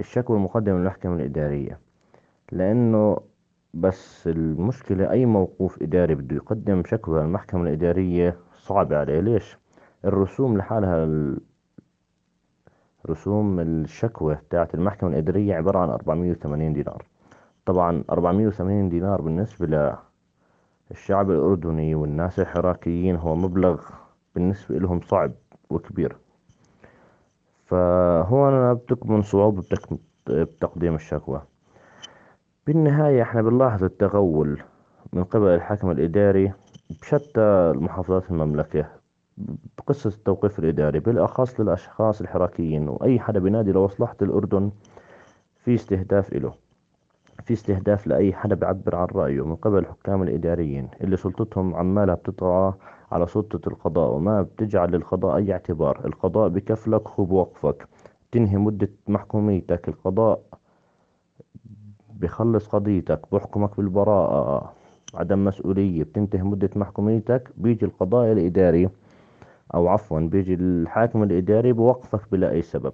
الشكوى المقدمة للمحكمة الإدارية. لأنه بس المشكلة أي موقوف إداري بده يقدم شكوى للمحكمة الإدارية صعب عليه. ليش؟ الرسوم لحالها ال- رسوم الشكوى بتاعت المحكمة الإدارية عبارة عن 480 دينار. طبعا 480 دينار بالنسبة للشعب الأردني والناس الحراكيين هو مبلغ بالنسبة لهم صعب وكبير. فهون بتكمن صعوبة بتقديم الشكوى. بالنهاية إحنا بنلاحظ التغول من قبل الحاكم الإداري بشتى محافظات المملكة بقصة التوقيف الإداري بالأخص للأشخاص الحراكيين وأي حدا بينادي لمصلحة الأردن في استهداف إله في استهداف لأي حدا بيعبر عن رأيه من قبل الحكام الإداريين اللي سلطتهم عمالها بتطغى على سلطة القضاء وما بتجعل للقضاء أي اعتبار القضاء بكفلك هو بوقفك تنهي مدة محكوميتك القضاء بخلص قضيتك بحكمك بالبراءة عدم مسؤولية بتنتهي مدة محكوميتك بيجي القضاء الإداري أو عفوا بيجي الحاكم الإداري بوقفك بلا أي سبب.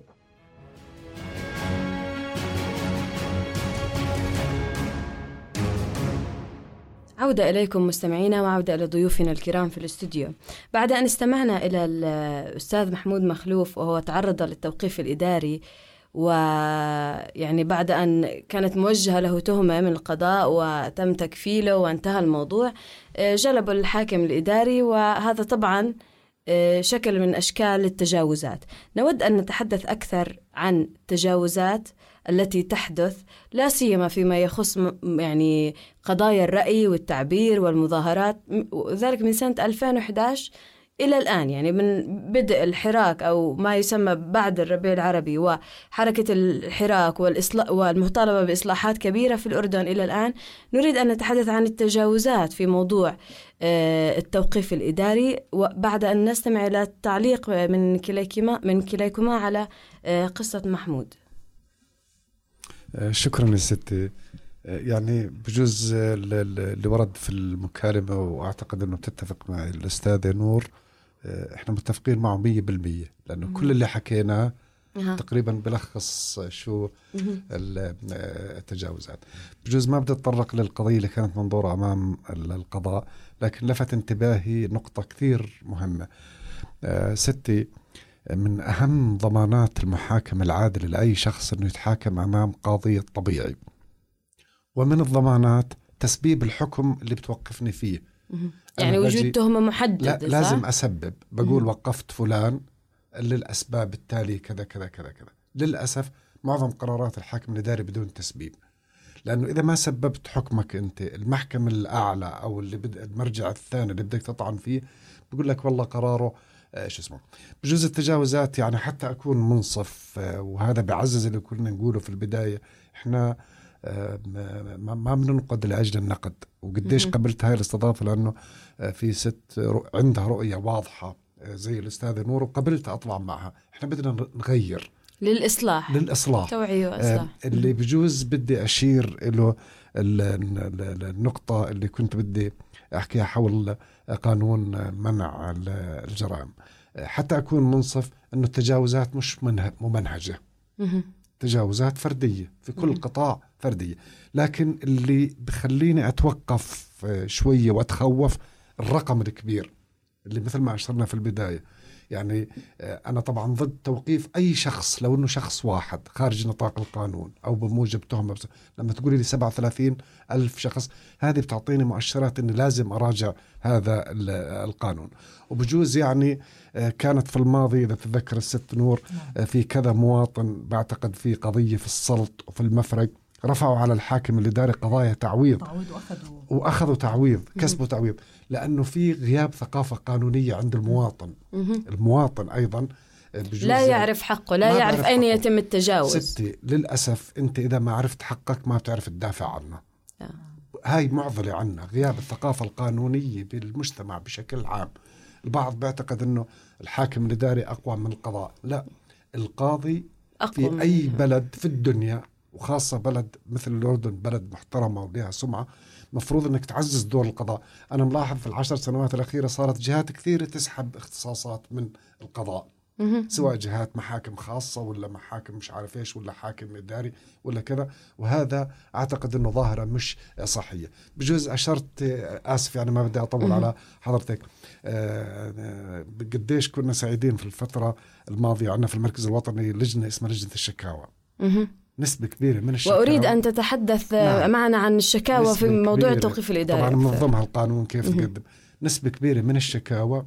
عودة إليكم مستمعينا وعودة إلى ضيوفنا الكرام في الاستوديو. بعد أن استمعنا إلى الأستاذ محمود مخلوف وهو تعرض للتوقيف الإداري ويعني بعد أن كانت موجهة له تهمة من القضاء وتم تكفيله وانتهى الموضوع آه، جلبوا الحاكم الإداري وهذا طبعا آه، شكل من أشكال التجاوزات. نود أن نتحدث أكثر عن التجاوزات التي تحدث لا سيما فيما يخص يعني قضايا الرأي والتعبير والمظاهرات. وذلك من سنة 2011 إلى الآن يعني من بدء الحراك أو ما يسمى بعد الربيع العربي وحركة الحراك والمطالبة بإصلاحات كبيرة في الأردن إلى الآن نريد أن نتحدث عن التجاوزات في موضوع آه، التوقيف الإداري وبعد أن نستمع إلى التعليق من كليكما من كليكما على آه، قصة محمود. آه، شكرا يا ستي. يعني بجوز ال- ال- اللي ورد في المكالمة وأعتقد أنه بتتفق مع الأستاذة نور آه، إحنا متفقين معه مية بالمية لأنه كل اللي حكيناه. تقريبا بلخص شو آه، التجاوزات. بجوز ما بدي أتطرق للقضية اللي كانت منظورة أمام ال- القضاء لكن لفت انتباهي نقطة كثير مهمة. آه، ستي من أهم ضمانات المحاكمة العادلة لأي شخص أنه يتحاكم أمام قاضي طبيعي. ومن الضمانات تسبيب الحكم اللي بتوقفني فيه. يعني وجود تهمة محددة لا صح؟ لازم أسبب. بقول مم. وقفت فلان للأسباب التالية كذا كذا كذا كذا. للأسف معظم قرارات الحاكم الإداري بدون تسبيب. لأنه إذا ما سببت حكمك أنت المحكمة الأعلى أو اللي بد... المرجع الثاني اللي بدك تطعن فيه بقول لك والله قراره آه، شو اسمه بجوز التجاوزات يعني حتى أكون منصف آه، وهذا بعزز اللي كنا نقوله في البداية. إحنا آه، ما- ما بننقد لأجل النقد. وقديش. قبلت هاي الاستضافة؟ لأنه آه، في ست عندها رؤية واضحة آه، زي الأستاذة نور وقبلت أطلع معها. إحنا بدنا نغير. للإصلاح. توعية آه، وإصلاح. اللي بجوز بدي أشير له ال- ال- ال- النقطة اللي كنت بدي أحكيها حول قانون منع ال- الجرائم. آه، حتى أكون منصف أنه التجاوزات مش منه- ممنهجة مهم. تجاوزات فردية في كل. قطاع فردية لكن اللي بخليني أتوقف آه، شوية وأتخوف الرقم الكبير اللي مثل ما أشرنا في البداية يعني آه، أنا طبعا ضد توقيف أي شخص لو أنه شخص واحد خارج نطاق القانون أو بموجب تهمة. بس لما تقولي لي 37 ألف شخص هذه بتعطيني مؤشرات أني لازم أراجع هذا ال- القانون. وبجوز يعني آه، كانت في الماضي إذا تتذكر الست نور آه، في كذا مواطن بعتقد في قضية في السلط وفي المفرق رفعوا على الحاكم الإداري قضايا تعويض. تعويض وأخذوا. وأخذوا تعويض كسبوا تعويض. لأنه في غياب ثقافة قانونية عند المواطن. المواطن أيضا لا يعرف حقه لا يعرف أين حقه. يتم التجاوز. ستي للأسف أنت إذا ما عرفت حقك ما بتعرف تدافع عنه. آه. هاي معضلة عنا غياب الثقافة القانونية بالمجتمع بشكل عام. البعض بيعتقد إنه الحاكم الاداري أقوى من القضاء. لا القاضي أقوى في أي غيرها. بلد في الدنيا وخاصة بلد مثل الأردن بلد محترمة ولها سمعة مفروض أنك تعزز دور القضاء أنا ملاحظ في العشر سنوات الأخيرة صارت جهات كثيرة تسحب اختصاصات من القضاء. سواء جهات محاكم خاصة ولا محاكم مش عارف إيش ولا حاكم إداري ولا كذا وهذا أعتقد أنه ظاهرة مش صحية بجوز أشرت آسف يعني ما بدي أطول. على حضرتك آه، قديش كنا سعيدين في الفترة الماضية عندنا في المركز الوطني لجنة اسمها لجنة الشكاوى. نسبة كبيرة من الشكاوى وأريد أن تتحدث نعم. معنا عن الشكاوى في موضوع. التوقيف الإداري طبعا. منظمها القانون كيف. تقدم نسبة كبيرة من الشكاوى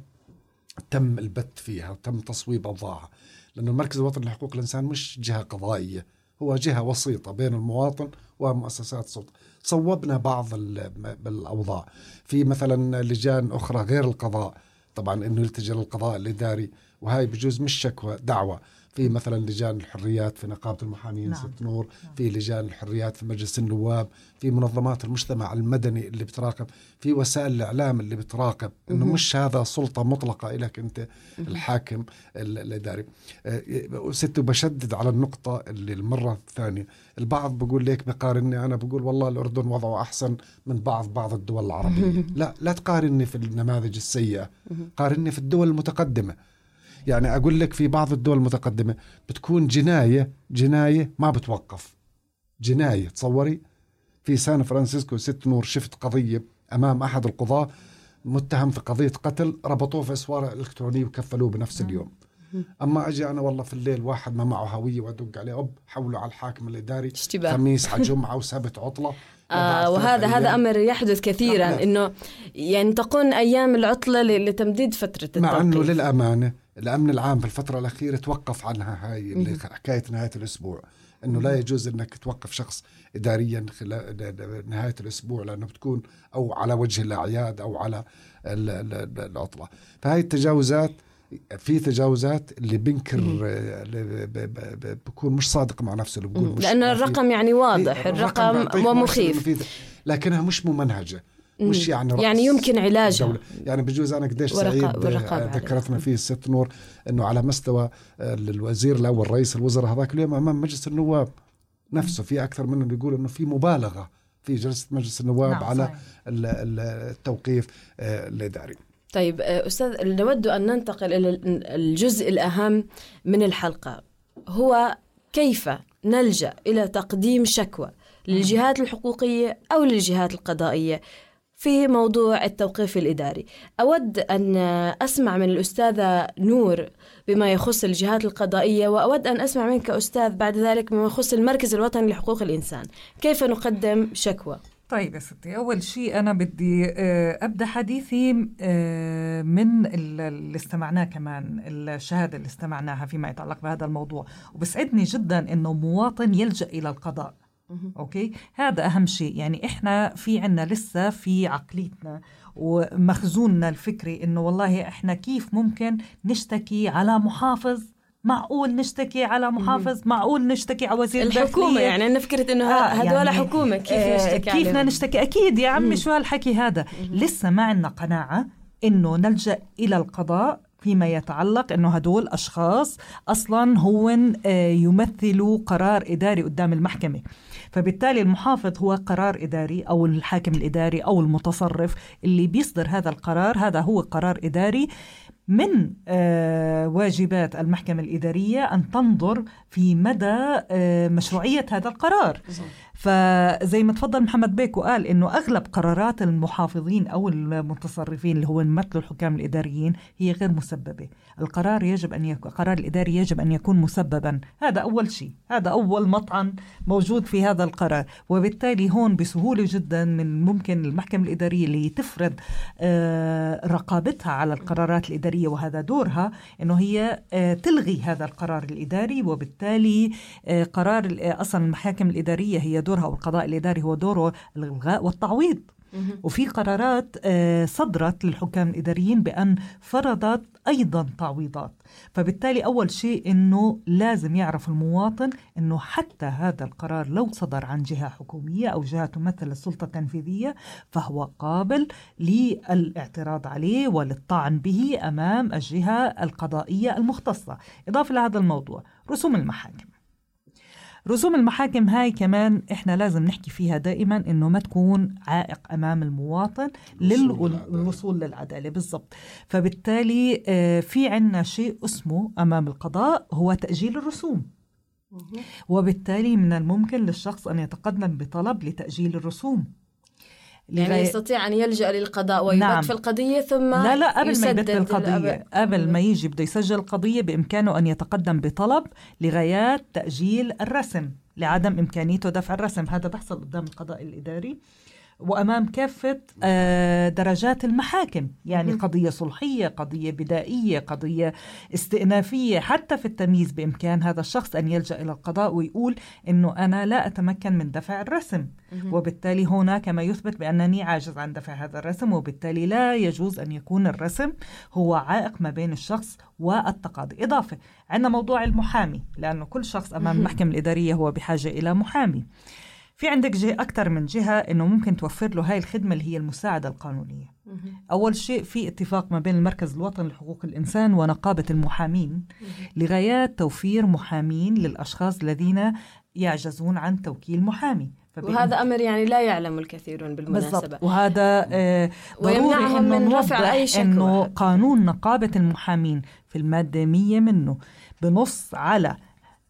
تم البت فيها وتم تصويب أوضاعها لأنه المركز الوطني لحقوق الإنسان مش جهة قضائية هو جهة وسيطة بين المواطن ومؤسسات السلطة صوبنا بعض ال- بالأوضاع في مثلا لجان أخرى غير القضاء طبعا أنه يلتجئ للقضاء الإداري وهاي بجوز مش شكوى دعوة في مثلا لجان الحريات في نقابة المحامين نعم. ست نور في لجان الحريات في مجلس النواب في منظمات المجتمع المدني اللي بتراقب في وسائل الإعلام اللي بتراقب. مهم. مش هذا سلطة مطلقة لك أنت الحاكم ال- الإداري. آه، ست بشدد على النقطة اللي المرة الثانية. البعض بقول ليك بقارني أنا بقول والله الأردن وضعه أحسن من بعض بعض الدول العربية. لا لا تقارني في النماذج السيئة. قارني في الدول المتقدمة. يعني أقول لك في بعض الدول المتقدمة بتكون جناية جناية ما بتوقف. جناية تصوري؟ في سان فرانسيسكو ست نور شفت قضية أمام أحد القضاة متهم في قضية قتل ربطوه في اسواره إلكترونية وكفلوه بنفس اليوم. أما أجي أنا والله في الليل واحد ما معه هوية وأدق عليه أب حوله على الحاكم الاداري اشتباه. خميس على جمعة وسبت عطلة. آه وهذا هذا أمر يحدث كثيرا نعم. إنه يعني تكون أيام العطلة لتمديد فترة مع إنه التوقيف. للأمانة الأمن العام في الفترة الأخيرة توقف عنها هاي اللي حكاية نهاية الأسبوع إنه لا يجوز إنك توقف شخص اداريا خلال نهاية الأسبوع لأنه بتكون أو على وجه الأعياد أو على ال- ال- ال- العطلة. فهاي التجاوزات في تجاوزات اللي بنكر اللي بكون مش صادق مع نفسه اللي بقول في- الرقم يعني واضح إيه، الرقم بيعطيك مؤشر ومخيف لكنها مش ممنهجة. مش يعني رأس يعني يمكن علاجها. الدولة. يعني بجوز أنا قديش سعيد آه، عليها. ذكرتنا فيه الست نور إنه على مستوى آه، الوزير الأول رئيس الوزراء هذاك اليوم أمام مجلس النواب نفسه في أكثر منه اللي يقول إنه في مبالغة في جلسة مجلس النواب نعم، على صحيح. التوقيف آه، الإداري طيب أستاذ نود أن ننتقل إلى ال- الجزء الأهم من الحلقة هو كيف نلجأ إلى تقديم شكوى للجهات الحقوقية أو للجهات القضائية في موضوع التوقيف الإداري. أود أن أسمع من الأستاذة نور بما يخص الجهات القضائية وأود أن أسمع منك أستاذ بعد ذلك بما يخص المركز الوطني لحقوق الإنسان. كيف نقدم شكوى؟ طيب يا ستي أول شيء أنا بدي آه، أبدأ حديثي آه، من ال- اللي استمعناه كمان الشهادة اللي استمعناها فيما يتعلق بهذا الموضوع وبسعدني جدا أنه مواطن يلجأ إلى القضاء أوكي؟ هذا أهم شيء. يعني إحنا في عنا لسه في عقليتنا ومخزوننا الفكري أنه والله إحنا كيف ممكن نشتكي على محافظ؟ معقول نشتكي على محافظ؟ معقول نشتكي على وزير الحكومة الداخلية. يعني أنا فكرة إنه آه، هدول يعني، حكومة كيف آه، نشتكي كيف؟ بدنا نشتكي؟ أكيد يا عمي شو هالحكي هذا؟ لسه ما عندنا قناعة إنه نلجأ إلى القضاء فيما يتعلق إنه هدول أشخاص أصلا هو آه، يمثلوا قرار إداري قدام المحكمة. فبالتالي المحافظ هو قرار إداري أو الحاكم الإداري أو المتصرف اللي بيصدر هذا القرار. هذا هو قرار إداري من آه، واجبات المحكمة الإدارية أن تنظر في مدى آه، مشروعية هذا القرار. فزي ما تفضل محمد بيك وقال إنه أغلب قرارات المحافظين أو المتصرفين اللي هو يمثلوا الحكام الإداريين هي غير مسببة، القرار يجب أن يكون القرار الإداري يجب أن يكون مسببا، هذا أول شيء، هذا أول مطعن موجود في هذا القرار، وبالتالي هون بسهولة جدا من ممكن المحكمة الإدارية اللي تفرض آه، رقابتها على القرارات الإدارية وهذا دورها إنه هي آه، تلغي هذا القرار الإداري. وبالتالي آه، قرار أصلا المحاكم الإدارية هي دورها والقضاء الإداري هو دوره الإلغاء والتعويض. وفي قرارات آه، صدرت للحكام الإداريين بأن فرضت أيضا تعويضات. فبالتالي أول شيء إنه لازم يعرف المواطن إنه حتى هذا القرار لو صدر عن جهة حكومية أو جهة تمثل السلطة التنفيذية فهو قابل للاعتراض عليه وللطعن به أمام الجهة القضائية المختصة. إضافة لهذا الموضوع رسوم المحاكم. رسوم المحاكم هاي كمان إحنا لازم نحكي فيها دائما إنه ما تكون عائق أمام المواطن للوصول للعدالة. بالضبط. فبالتالي آه، في عنا شيء اسمه أمام القضاء هو تأجيل الرسوم. وبالتالي من الممكن للشخص أن يتقدم بطلب لتأجيل الرسوم. يعني لغاية- يستطيع أن يلجأ للقضاء ويبت نعم. في القضية ثم لا لا قبل ما يبدل القضية الأب- قبل ما يجي بده يسجل القضية بإمكانه أن يتقدم بطلب لغايات تأجيل الرسم لعدم إمكانيته دفع الرسم. هذا بيحصل قدام القضاء الإداري. وأمام كافة آه، درجات المحاكم. يعني قضية صلحية قضية بدائية قضية استئنافية. حتى في التمييز بإمكان هذا الشخص أن يلجأ إلى القضاء ويقول أنه أنا لا أتمكن من دفع الرسم. وبالتالي هناك ما يثبت بأنني عاجز عن دفع هذا الرسم. وبالتالي لا يجوز أن يكون الرسم هو عائق ما بين الشخص والتقاضي. إضافة عندنا موضوع المحامي لأنه كل شخص أمام المحكمة الإدارية هو بحاجة إلى محامي. في عندك جهة أكثر من جهة إنه ممكن توفر له هاي الخدمة اللي هي المساعدة القانونية. أول شيء في اتفاق ما بين المركز الوطني لحقوق الإنسان ونقابة المحامين لغايات توفير محامين للأشخاص الذين يعجزون عن توكيل محامي. وهذا أمر يعني لا يعلم الكثيرون بالمناسبة. بالضبط. وهذا آه، ضروري إنه من رفع أي شكوى. إنه. قانون نقابة المحامين في المادة 100 منه بنص على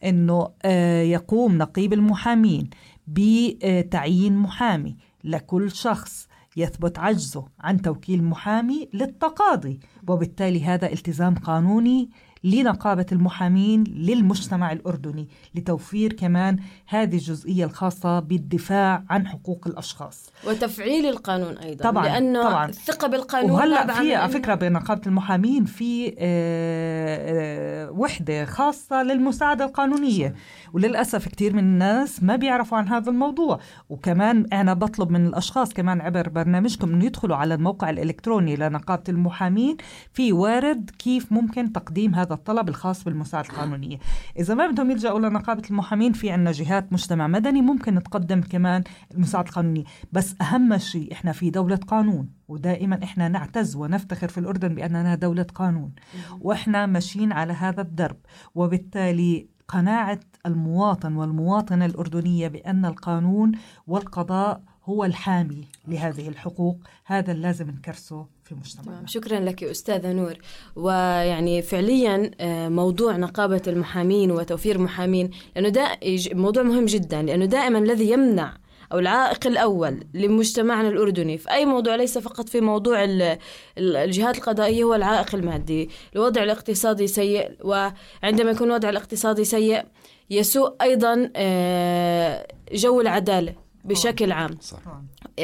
إنه آه، يقوم نقيب المحامين. بتعيين محامي لكل شخص يثبت عجزه عن توكيل محامي للتقاضي. وبالتالي هذا التزام قانوني لنقابة المحامين للمجتمع الأردني لتوفير كمان هذه الجزئية الخاصة بالدفاع عن حقوق الأشخاص. وتفعيل القانون أيضا طبعاً، لأنه طبعاً. الثقة بالقانون نابعة في على فكرة بنقابه المحامين في آه، آه، وحدة خاصة للمساعدة القانونية. وللأسف كثير من الناس ما بيعرفوا عن هذا الموضوع. وكمان أنا بطلب من الأشخاص كمان عبر برنامجكم انه يدخلوا على الموقع الإلكتروني لنقابة المحامين في وارد كيف ممكن تقديم هذا الطلب الخاص بالمساعدة القانونية. إذا ما بدهم يلجأوا لنقابه المحامين في عندنا جهات مجتمع مدني ممكن تقدم كمان المساعدة القانونية. بس أهم شيء إحنا في دولة قانون ودائما إحنا نعتز ونفتخر في الأردن بأننا دولة قانون. وإحنا ماشيين على هذا الدرب. وبالتالي قناعة المواطن والمواطنة الأردنية بأن القانون والقضاء هو الحامي لهذه الحقوق. هذا لازم نكرسه. في مجتمعنا. شكرا لك أستاذة نور. ويعني فعليا آه، موضوع نقابة المحامين وتوفير محامين لأنه يج- موضوع مهم جدا لأنه دائما الذي يمنع أو العائق الأول لمجتمعنا الأردني في أي موضوع ليس فقط في موضوع ال- ال- الجهات القضائية هو العائق المادي. الوضع الاقتصادي سيء وعندما يكون الوضع الاقتصادي سيء يسوء أيضا آه، جو العدالة. بشكل عام. صح.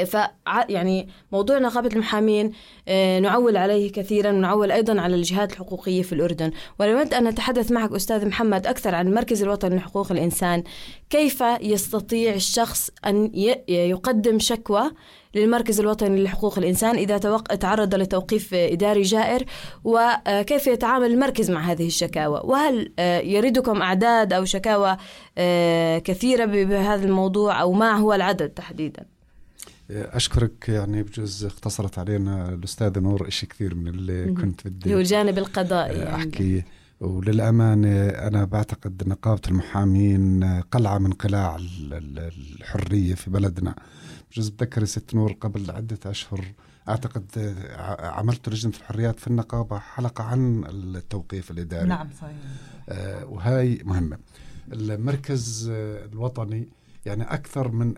ف يعني موضوع نقابة المحامين آه، نعول عليه كثيرا ونعول أيضا على الجهات الحقوقية في الأردن. ونود أن نتحدث معك أستاذ محمد أكثر عن المركز الوطني لحقوق الإنسان كيف يستطيع الشخص أن يقدم شكوى للمركز الوطني لحقوق الإنسان إذا توق- تعرض لتوقيف إداري جائر وكيف يتعامل المركز مع هذه الشكاوى؟ وهل آه، يردكم أعداد أو شكاوى آه، كثيرة بهذا الموضوع أو ما هو العدد تحديدا؟ أشكرك يعني بجوز اختصرت علينا الأستاذة نور شيء كثير من اللي كنت بدي هو الجانب القضائي يعني. أحكي. وللأمانة أنا بعتقد نقابة المحامين قلعة من قلاع ال- ال- الحرية في بلدنا. بجوز بتذكر ست نور قبل عدة أشهر. أعتقد ع- عملت لجنة الحريات في النقابة حلقة عن التوقيف الإداري. نعم صحيح. آه، وهاي مهمة. المركز آه، الوطني يعني أكثر من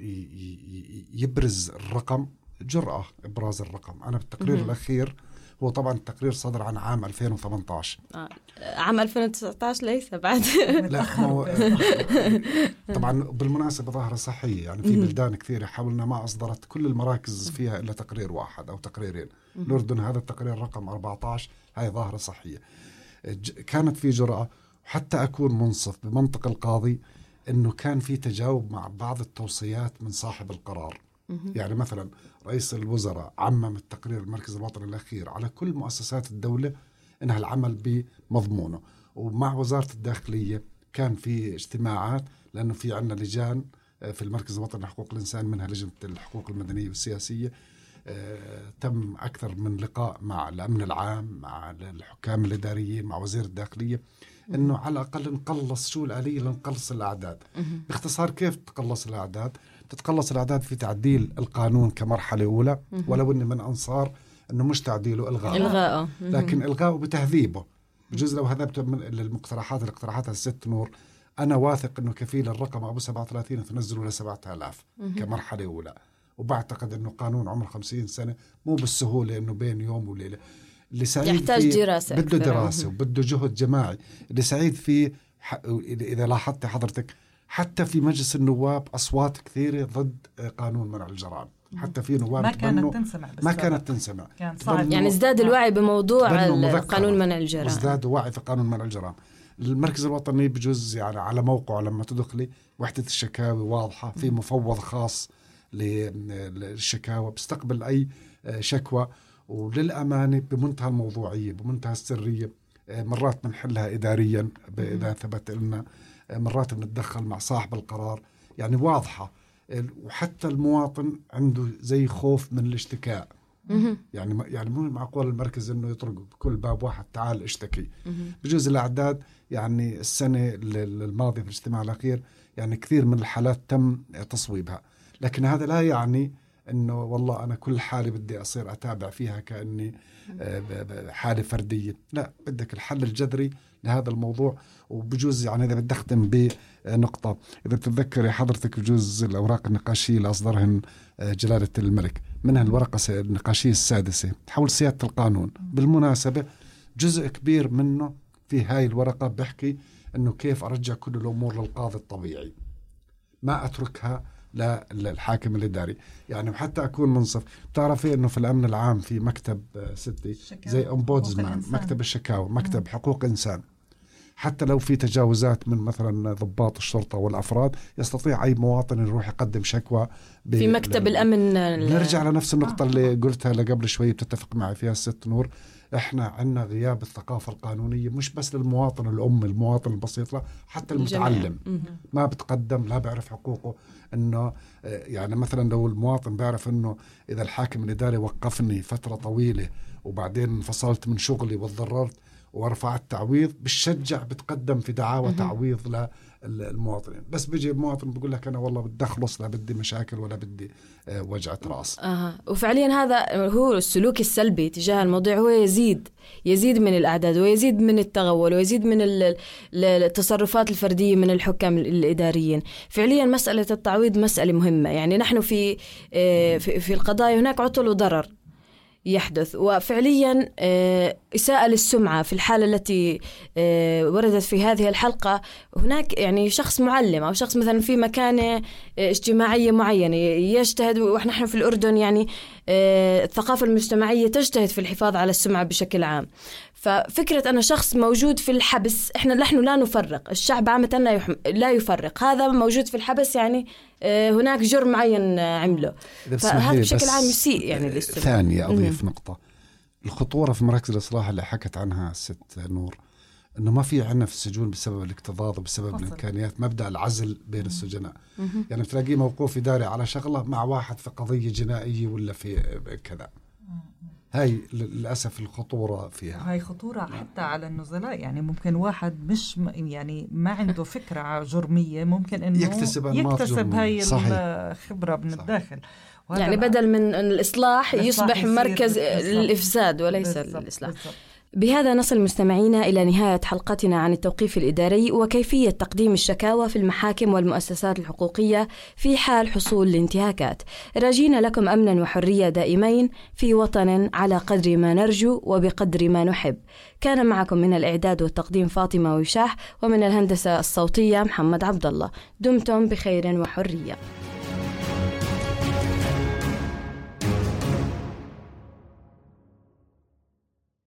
ي- يبرز الرقم جرأة إبراز الرقم. أنا بالتقرير مهم. الأخير هو طبعا التقرير صدر عن عام 2018 آه. عام 2019 ليس بعد. لا هو طبعا بالمناسبة ظاهرة صحية يعني في بلدان كثيرة حاولنا ما أصدرت كل المراكز فيها إلا تقرير واحد أو تقريرين. الأردن هذا التقرير رقم 14 هاي ظاهرة صحية. ج- كانت في جرأة حتى أكون منصف بمنطق القاضي أنه كان في تجاوب مع بعض التوصيات من صاحب القرار. يعني مثلا رئيس الوزراء عمم التقرير المركز الوطني الأخير على كل مؤسسات الدولة إنها العمل بمضمونه. ومع وزارة الداخلية كان في اجتماعات لأنه في عندنا لجان آه، في المركز الوطني لحقوق الإنسان منها لجنة الحقوق المدنية والسياسية. آه، تم أكثر من لقاء مع الأمن العام مع الحكام الإداريين مع وزير الداخلية إنه على الأقل نقلص شو الآلية لنقلص الأعداد. باختصار كيف تقلص الأعداد؟ تتقلص الأعداد في تعديل القانون كمرحلة أولى ولو اني من أنصار إنه مش تعديله الغاء الغاء لكن الغائه بتهذيبه. بجوز لو هذبت من المقترحات اللي اقترحتها الست نور أنا واثق إنه كفيل الرقم أبو 37 تنزله ل 7000 كمرحلة أولى. وبعتقد إنه قانون عمر 50 سنة مو بالسهولة إنه بين يوم وليلة. اللي سعيد يحتاج فيه دراسة بده. دراسة وبده جهد جماعي. اللي سعيد فيه إذا لاحظت حضرتك حتى في مجلس النواب أصوات كثيرة ضد قانون منع الجرائم. حتى في نواب ما كانت تنسمع ما. كانت تنسمع. كان صعب يعني ازداد الوعي بموضوع قانون منع الجرائم. وازدادوا وعي في قانون منع الجرائم. المركز الوطني بجوز يعني على موقعه لما تدخلي وحدة الشكاوي واضحة في مفوض خاص للشكاوى بيستقبل أي آه، شكوى. وللأمانة بمنتهى الموضوعية بمنتهى السرية آه، مرات بنحلها إداريا ب- إذا ثبت لنا. آه، مرات بنتدخل مع صاحب القرار. يعني واضحة. ال- وحتى المواطن عنده زي خوف من الاشتكاء. يعني يعني مو معقول المركز إنه يطرق بكل باب واحد تعال اشتكي. بجوز الأعداد يعني السنة ال- ال- الماضيه في الاجتماع الأخير يعني كثير من الحالات تم تصويبها. لكن هذا لا يعني إنه والله أنا كل حالة بدي أصير أتابع فيها كأني آه، ب- ب- حالة فردية. لا بدك الحل الجذري لهذا الموضوع وبجوز يعني اذا بدي اختم بنقطة. إذا بتتذكري حضرتك بجوز الأوراق النقاشية اللي اصدرهن جلالة الملك. منها الورقة س- النقاشية السادسة. حول سيادة القانون. بالمناسبة جزء كبير منه في هاي الورقة بيحكي إنه كيف أرجع كل الأمور للقاضي الطبيعي. ما أتركها للحاكم الاداري يعني حتى أكون منصف. بتعرفي إنه في الأمن العام في مكتب آه، ستي زي امبودزمان. مكتب الشكاوى مكتب حقوق إنسان. حتى لو في تجاوزات من مثلا ضباط الشرطة والأفراد يستطيع أي مواطن يروح يقدم شكوى في مكتب ل- الأمن ال- نرجع لنفس النقطة اللي قلتها لقبل شوي بتتفق معي فيها الست نور. إحنا عندنا غياب الثقافة القانونية مش بس للمواطن الأم المواطن البسيط لا حتى. المتعلم. ما بتقدم لا بيعرف حقوقه إنه آه، يعني مثلا لو المواطن بيعرف إنه إذا الحاكم الإداري وقفني فترة طويلة وبعدين انفصلت من شغلي وتضررت ورفعت تعويض بتشجع بتقدم في دعاوى تعويض للمواطنين بس بيجي المواطن بيقول لك أنا والله بدي أخلص لا بدي مشاكل ولا بدي آه، وجعه راس آه. وفعليا هذا هو السلوك السلبي تجاه الموضوع هو يزيد يزيد من الأعداد ويزيد من التغول ويزيد من ال- ال- التصرفات الفردية من الحكام الإداريين. فعليا مسألة التعويض مسألة مهمة. يعني نحن في آه، في في القضايا هناك عطل وضرر. يحدث. وفعليا آه، إساءة للسمعة في الحالة التي آه، وردت في هذه الحلقة. هناك يعني شخص معلم أو شخص مثلا في مكانة آه، اجتماعية معينة يجتهد وإحنا نحن في الأردن يعني آه، الثقافة المجتمعية تجتهد في الحفاظ على السمعة بشكل عام. ففكرة أن شخص موجود في الحبس إحنا نحن لا نفرق الشعب عامة لا, يحم... لا يفرق هذا موجود في الحبس يعني آه، هناك جرم معين آه، عمله فهذا بشكل عام يسيء يعني للسمعة ثانية أضيف نقطة. الخطورة في مراكز الإصلاح اللي حكت عنها الست نور إنه ما في عنا في السجون بسبب الاكتظاظ وبسبب حصل. الإمكانيات مبدأ العزل بين السجناء. يعني بتلاقيه موقوف إداري على شغلة مع واحد في قضية جنائية ولا في كذا. هاي للأسف الخطورة فيها هاي خطورة حتى على النزلاء يعني ممكن واحد مش يعني ما عنده فكرة جرمية ممكن إنه يكتسب يكتسب. هاي صحيح. الخبرة من صح. الداخل يعني بدل من الإصلاح يصبح مركز بالضبط. للإفساد وليس بالضبط، الإصلاح بالضبط. بهذا نصل مستمعينا إلى نهاية حلقتنا عن التوقيف الإداري وكيفية تقديم الشكاوى في المحاكم والمؤسسات الحقوقية في حال حصول الانتهاكات. راجين لكم أمنا وحرية دائمين في وطن على قدر ما نرجو وبقدر ما نحب. كان معكم من الإعداد والتقديم فاطمة وشاح ومن الهندسة الصوتية محمد عبد الله. دمتم بخير وحرية.